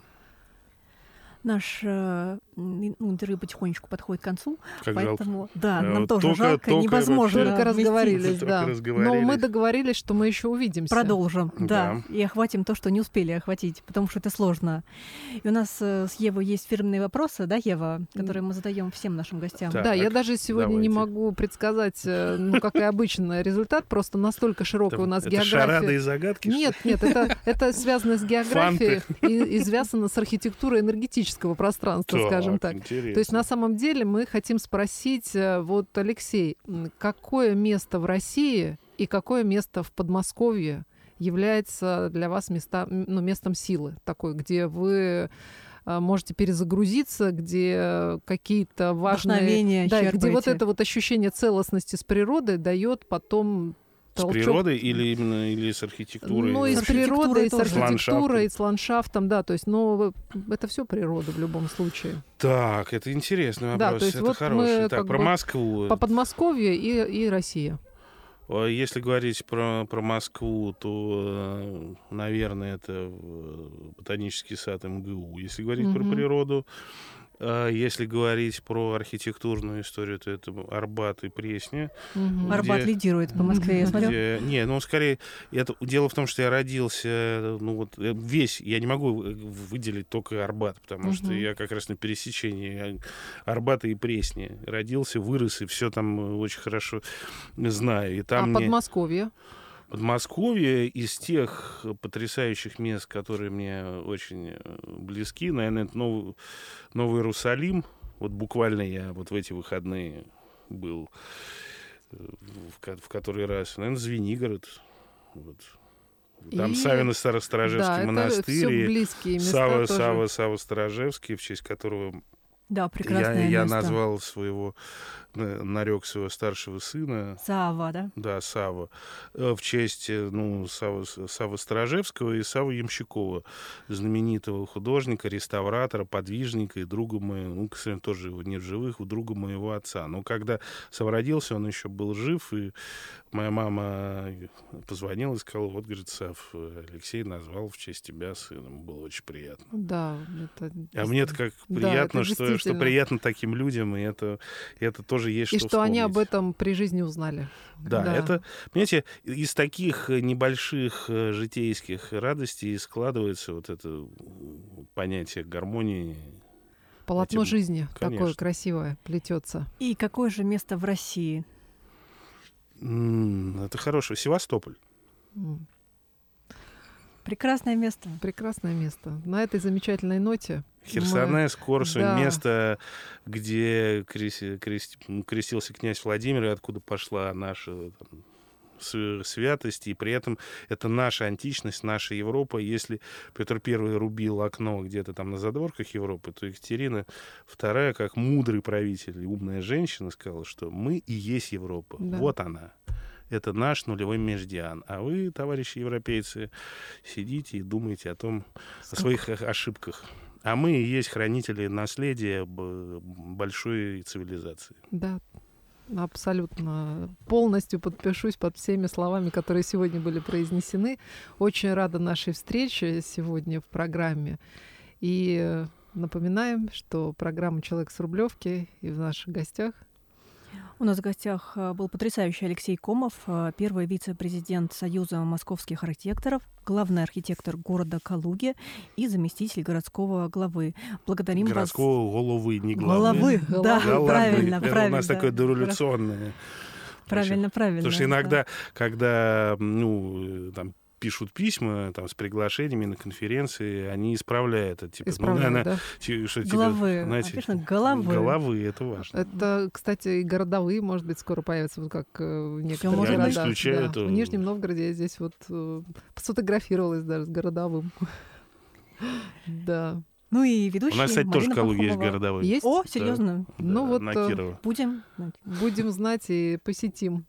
[SPEAKER 2] Наш э, ну, интервью потихонечку подходит к концу,
[SPEAKER 4] Как жалко.
[SPEAKER 2] поэтому, да,
[SPEAKER 4] Э,
[SPEAKER 2] нам тоже
[SPEAKER 4] только-
[SPEAKER 2] жалко,
[SPEAKER 4] только
[SPEAKER 2] невозможно
[SPEAKER 3] Только разговорились,
[SPEAKER 4] Только
[SPEAKER 3] да. Но мы
[SPEAKER 4] разговорились.
[SPEAKER 3] договорились, что мы еще увидимся.
[SPEAKER 2] Продолжим, да.
[SPEAKER 4] Да.
[SPEAKER 2] И охватим то, что не успели охватить, потому что это сложно. И у нас э, с Евой есть фирменные вопросы, да, Ева, которые мы задаем всем нашим гостям.
[SPEAKER 4] Так,
[SPEAKER 3] Да, я даже сегодня не
[SPEAKER 4] давайте.
[SPEAKER 3] могу предсказать, ну, как и обычно, результат. Просто настолько широкая у нас
[SPEAKER 4] это шарады и
[SPEAKER 3] география.
[SPEAKER 4] загадки?
[SPEAKER 3] Нет, нет, это, это связано с [LAUGHS] географией
[SPEAKER 4] Фанты.
[SPEAKER 3] и, и связано с архитектурой энергетического пространства,
[SPEAKER 4] ли?
[SPEAKER 3] скажем так.
[SPEAKER 4] интересно.
[SPEAKER 3] То есть на самом деле мы хотим спросить, э, вот, Алексей, какое место в России и какое место в Подмосковье является для вас места, ну, местом силы такой, где вы э, можете перезагрузиться, где какие-то важные... Да, где вот это вот ощущение целостности с природой дает потом
[SPEAKER 4] С
[SPEAKER 3] толчок
[SPEAKER 4] природой или именно или с архитектурой?
[SPEAKER 3] ну, и
[SPEAKER 2] С
[SPEAKER 3] с природой, и с
[SPEAKER 2] архитектурой.
[SPEAKER 4] С
[SPEAKER 3] и
[SPEAKER 4] ландшафтом.
[SPEAKER 3] с ландшафтом, да, то есть, ну, это все природа в любом случае.
[SPEAKER 4] Так, это интересный
[SPEAKER 3] Да,
[SPEAKER 4] вопрос.
[SPEAKER 3] то есть
[SPEAKER 4] это
[SPEAKER 3] вот
[SPEAKER 4] хороший.
[SPEAKER 3] мы
[SPEAKER 4] так,
[SPEAKER 3] как
[SPEAKER 4] про
[SPEAKER 3] бы
[SPEAKER 4] Москву.
[SPEAKER 3] По Подмосковью и, и Россия.
[SPEAKER 4] Если говорить про, про Москву, то, э, наверное, это э, ботанический сад МГУ. Если говорить про
[SPEAKER 3] Мгм.
[SPEAKER 4] природу, если говорить про архитектурную историю, то это Арбат и Пресня.
[SPEAKER 2] Арбат
[SPEAKER 4] где-
[SPEAKER 2] лидирует по Москве, я смотрю.
[SPEAKER 4] Где- не, ну скорее, это дело в том, что я родился, ну вот э, весь, я не могу э, выделить только Арбат, потому что
[SPEAKER 3] Мгм.
[SPEAKER 4] я как раз на пересечении Арбата и Пресни родился, вырос и все там э, очень хорошо знаю. И там
[SPEAKER 3] а
[SPEAKER 4] мне-
[SPEAKER 3] Подмосковье?
[SPEAKER 4] Подмосковье из тех потрясающих мест, которые мне очень э, близки, наверное, это Новый, Новый Иерусалим. Вот буквально я вот в эти выходные был э, в, ко- в который раз. Наверное, Звенигород. Вот. Там
[SPEAKER 3] И-
[SPEAKER 4] Савино Старосторожевский
[SPEAKER 3] да,
[SPEAKER 4] монастырь. Сава. Сава, Сава Сторожевский, в честь которого
[SPEAKER 2] Да,
[SPEAKER 4] я,
[SPEAKER 2] прекрасное
[SPEAKER 4] я
[SPEAKER 2] место.
[SPEAKER 4] назвал своего, на- нарек своего старшего сына
[SPEAKER 2] Сава, да?
[SPEAKER 4] да, Сава, э, в честь э, ну, Савы, Савы Сторожевского и Савы Ямщикова, знаменитого художника, реставратора, подвижника и друга моего, ну, к сожалению, тоже его нет в живых, у друга моего отца. Но когда Сава родился, он еще был жив, и моя мама позвонила и сказала, вот, говорит, Сав, Алексей назвал в честь тебя сыном. Было очень приятно.
[SPEAKER 3] Да, это...
[SPEAKER 4] А мне-то как
[SPEAKER 3] Да,
[SPEAKER 4] приятно,
[SPEAKER 3] это
[SPEAKER 4] что, что приятно таким людям, и это, и это тоже есть
[SPEAKER 3] И
[SPEAKER 4] что
[SPEAKER 3] что они об
[SPEAKER 4] вспомнить.
[SPEAKER 3] этом при жизни узнали.
[SPEAKER 4] Да, это, понимаете, из таких э, небольших э, житейских радостей складывается вот это понятие гармонии.
[SPEAKER 3] Полотно
[SPEAKER 4] этим-
[SPEAKER 3] жизни такое
[SPEAKER 4] конечно.
[SPEAKER 3] красивое плетется.
[SPEAKER 2] И какое же место в России?
[SPEAKER 4] Это хорошо. Севастополь.
[SPEAKER 2] Прекрасное место.
[SPEAKER 3] Прекрасное место. На этой замечательной ноте
[SPEAKER 4] Херсонес, Корсунь,
[SPEAKER 3] Да.
[SPEAKER 4] место, где креси- крести- крестился князь Владимир, и откуда пошла наша там, с- святость, и при этом это наша античность, наша Европа. Если Петр I рубил окно где-то там на задворках Европы, то Екатерина II, как мудрый правитель и умная женщина, сказала, что мы и есть Европа.
[SPEAKER 3] Да.
[SPEAKER 4] Вот она. Это наш нулевой междиан. А вы, товарищи европейцы, сидите и думаете о том, о своих ошибках. А мы и есть хранители наследия большой цивилизации.
[SPEAKER 3] Да, абсолютно полностью подпишусь под всеми словами, которые сегодня были произнесены. Очень рада нашей встрече сегодня в программе. И э, напоминаем, что программа «Человек с Рублевки» и в наших гостях
[SPEAKER 2] У нас в гостях э, был потрясающий Алексей Комов, э, первый вице-президент Союза московских архитекторов, главный архитектор города Калуги и заместитель городского главы. Благодарим
[SPEAKER 4] Городского головы, не
[SPEAKER 2] вас.
[SPEAKER 4] главы.
[SPEAKER 2] Головы, да,
[SPEAKER 4] Головы.
[SPEAKER 2] правильно,
[SPEAKER 4] Это
[SPEAKER 2] правильно.
[SPEAKER 4] У нас такое дореволюционное.
[SPEAKER 2] Правильно, правильно.
[SPEAKER 4] Потому что
[SPEAKER 2] да.
[SPEAKER 4] иногда, когда ну, э, там, пишут письма там, с приглашениями на конференции, они исправляют это. Типа,
[SPEAKER 3] исправляют,
[SPEAKER 4] ну, наверное,
[SPEAKER 3] да?
[SPEAKER 4] ти- что,
[SPEAKER 2] Головы.
[SPEAKER 4] знаете,
[SPEAKER 2] Написано головы.
[SPEAKER 4] Головы, это важно.
[SPEAKER 3] Это, кстати, и городовые, может быть, скоро появятся, вот как э, в некоторых
[SPEAKER 2] может
[SPEAKER 3] городах.
[SPEAKER 2] быть.
[SPEAKER 4] исключаю
[SPEAKER 3] да.
[SPEAKER 4] это.
[SPEAKER 3] В Нижнем Новгороде я здесь вот э, сфотографировалась даже с городовым. [LAUGHS] Да.
[SPEAKER 2] Ну и ведущий
[SPEAKER 4] У нас, кстати, тоже в
[SPEAKER 2] Марина
[SPEAKER 4] Калуге есть
[SPEAKER 2] Пахомова.
[SPEAKER 4] городовые.
[SPEAKER 3] Есть?
[SPEAKER 2] О,
[SPEAKER 4] Да.
[SPEAKER 2] серьезно?
[SPEAKER 3] Ну
[SPEAKER 4] Да,
[SPEAKER 3] вот,
[SPEAKER 4] на
[SPEAKER 3] э.
[SPEAKER 2] Будем?
[SPEAKER 3] Будем знать и посетим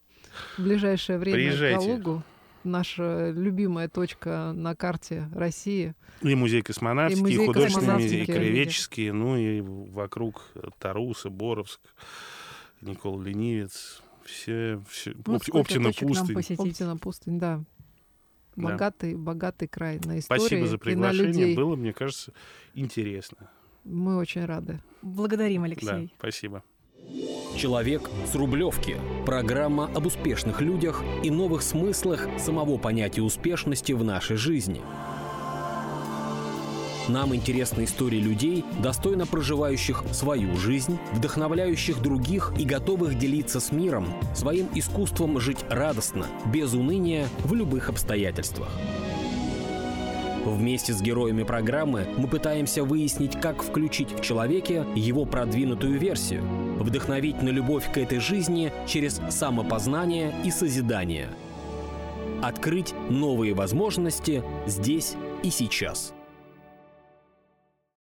[SPEAKER 3] в ближайшее время
[SPEAKER 4] Приезжайте.
[SPEAKER 3] Калугу. Наша любимая точка на карте России.
[SPEAKER 4] И музей космонавтики,
[SPEAKER 3] И
[SPEAKER 4] и,
[SPEAKER 3] музей
[SPEAKER 4] художественный музей, и
[SPEAKER 3] космонавтики.
[SPEAKER 4] краеведческий, ну и вокруг Таруса, Боровск, Никола Ленивец, все, все
[SPEAKER 2] Ну,
[SPEAKER 4] Оп- Оптина пустынь.
[SPEAKER 3] Оптина пустынь, да.
[SPEAKER 4] Да.
[SPEAKER 3] Богатый, богатый край на истории
[SPEAKER 4] Спасибо за
[SPEAKER 3] и на
[SPEAKER 4] приглашение,
[SPEAKER 3] людей.
[SPEAKER 4] было, мне кажется, интересно.
[SPEAKER 3] Мы очень рады.
[SPEAKER 2] Благодарим,
[SPEAKER 4] Да,
[SPEAKER 2] Алексей.
[SPEAKER 4] спасибо.
[SPEAKER 1] «Человек с Рублевки» – программа об успешных людях и новых смыслах самого понятия успешности в нашей жизни. Нам интересны истории людей, достойно проживающих свою жизнь, вдохновляющих других и готовых делиться с миром своим искусством жить радостно, без уныния в любых обстоятельствах. Вместе с героями программы мы пытаемся выяснить, как включить в человеке его продвинутую версию, вдохновить на любовь к этой жизни через самопознание и созидание, открыть новые возможности здесь и сейчас.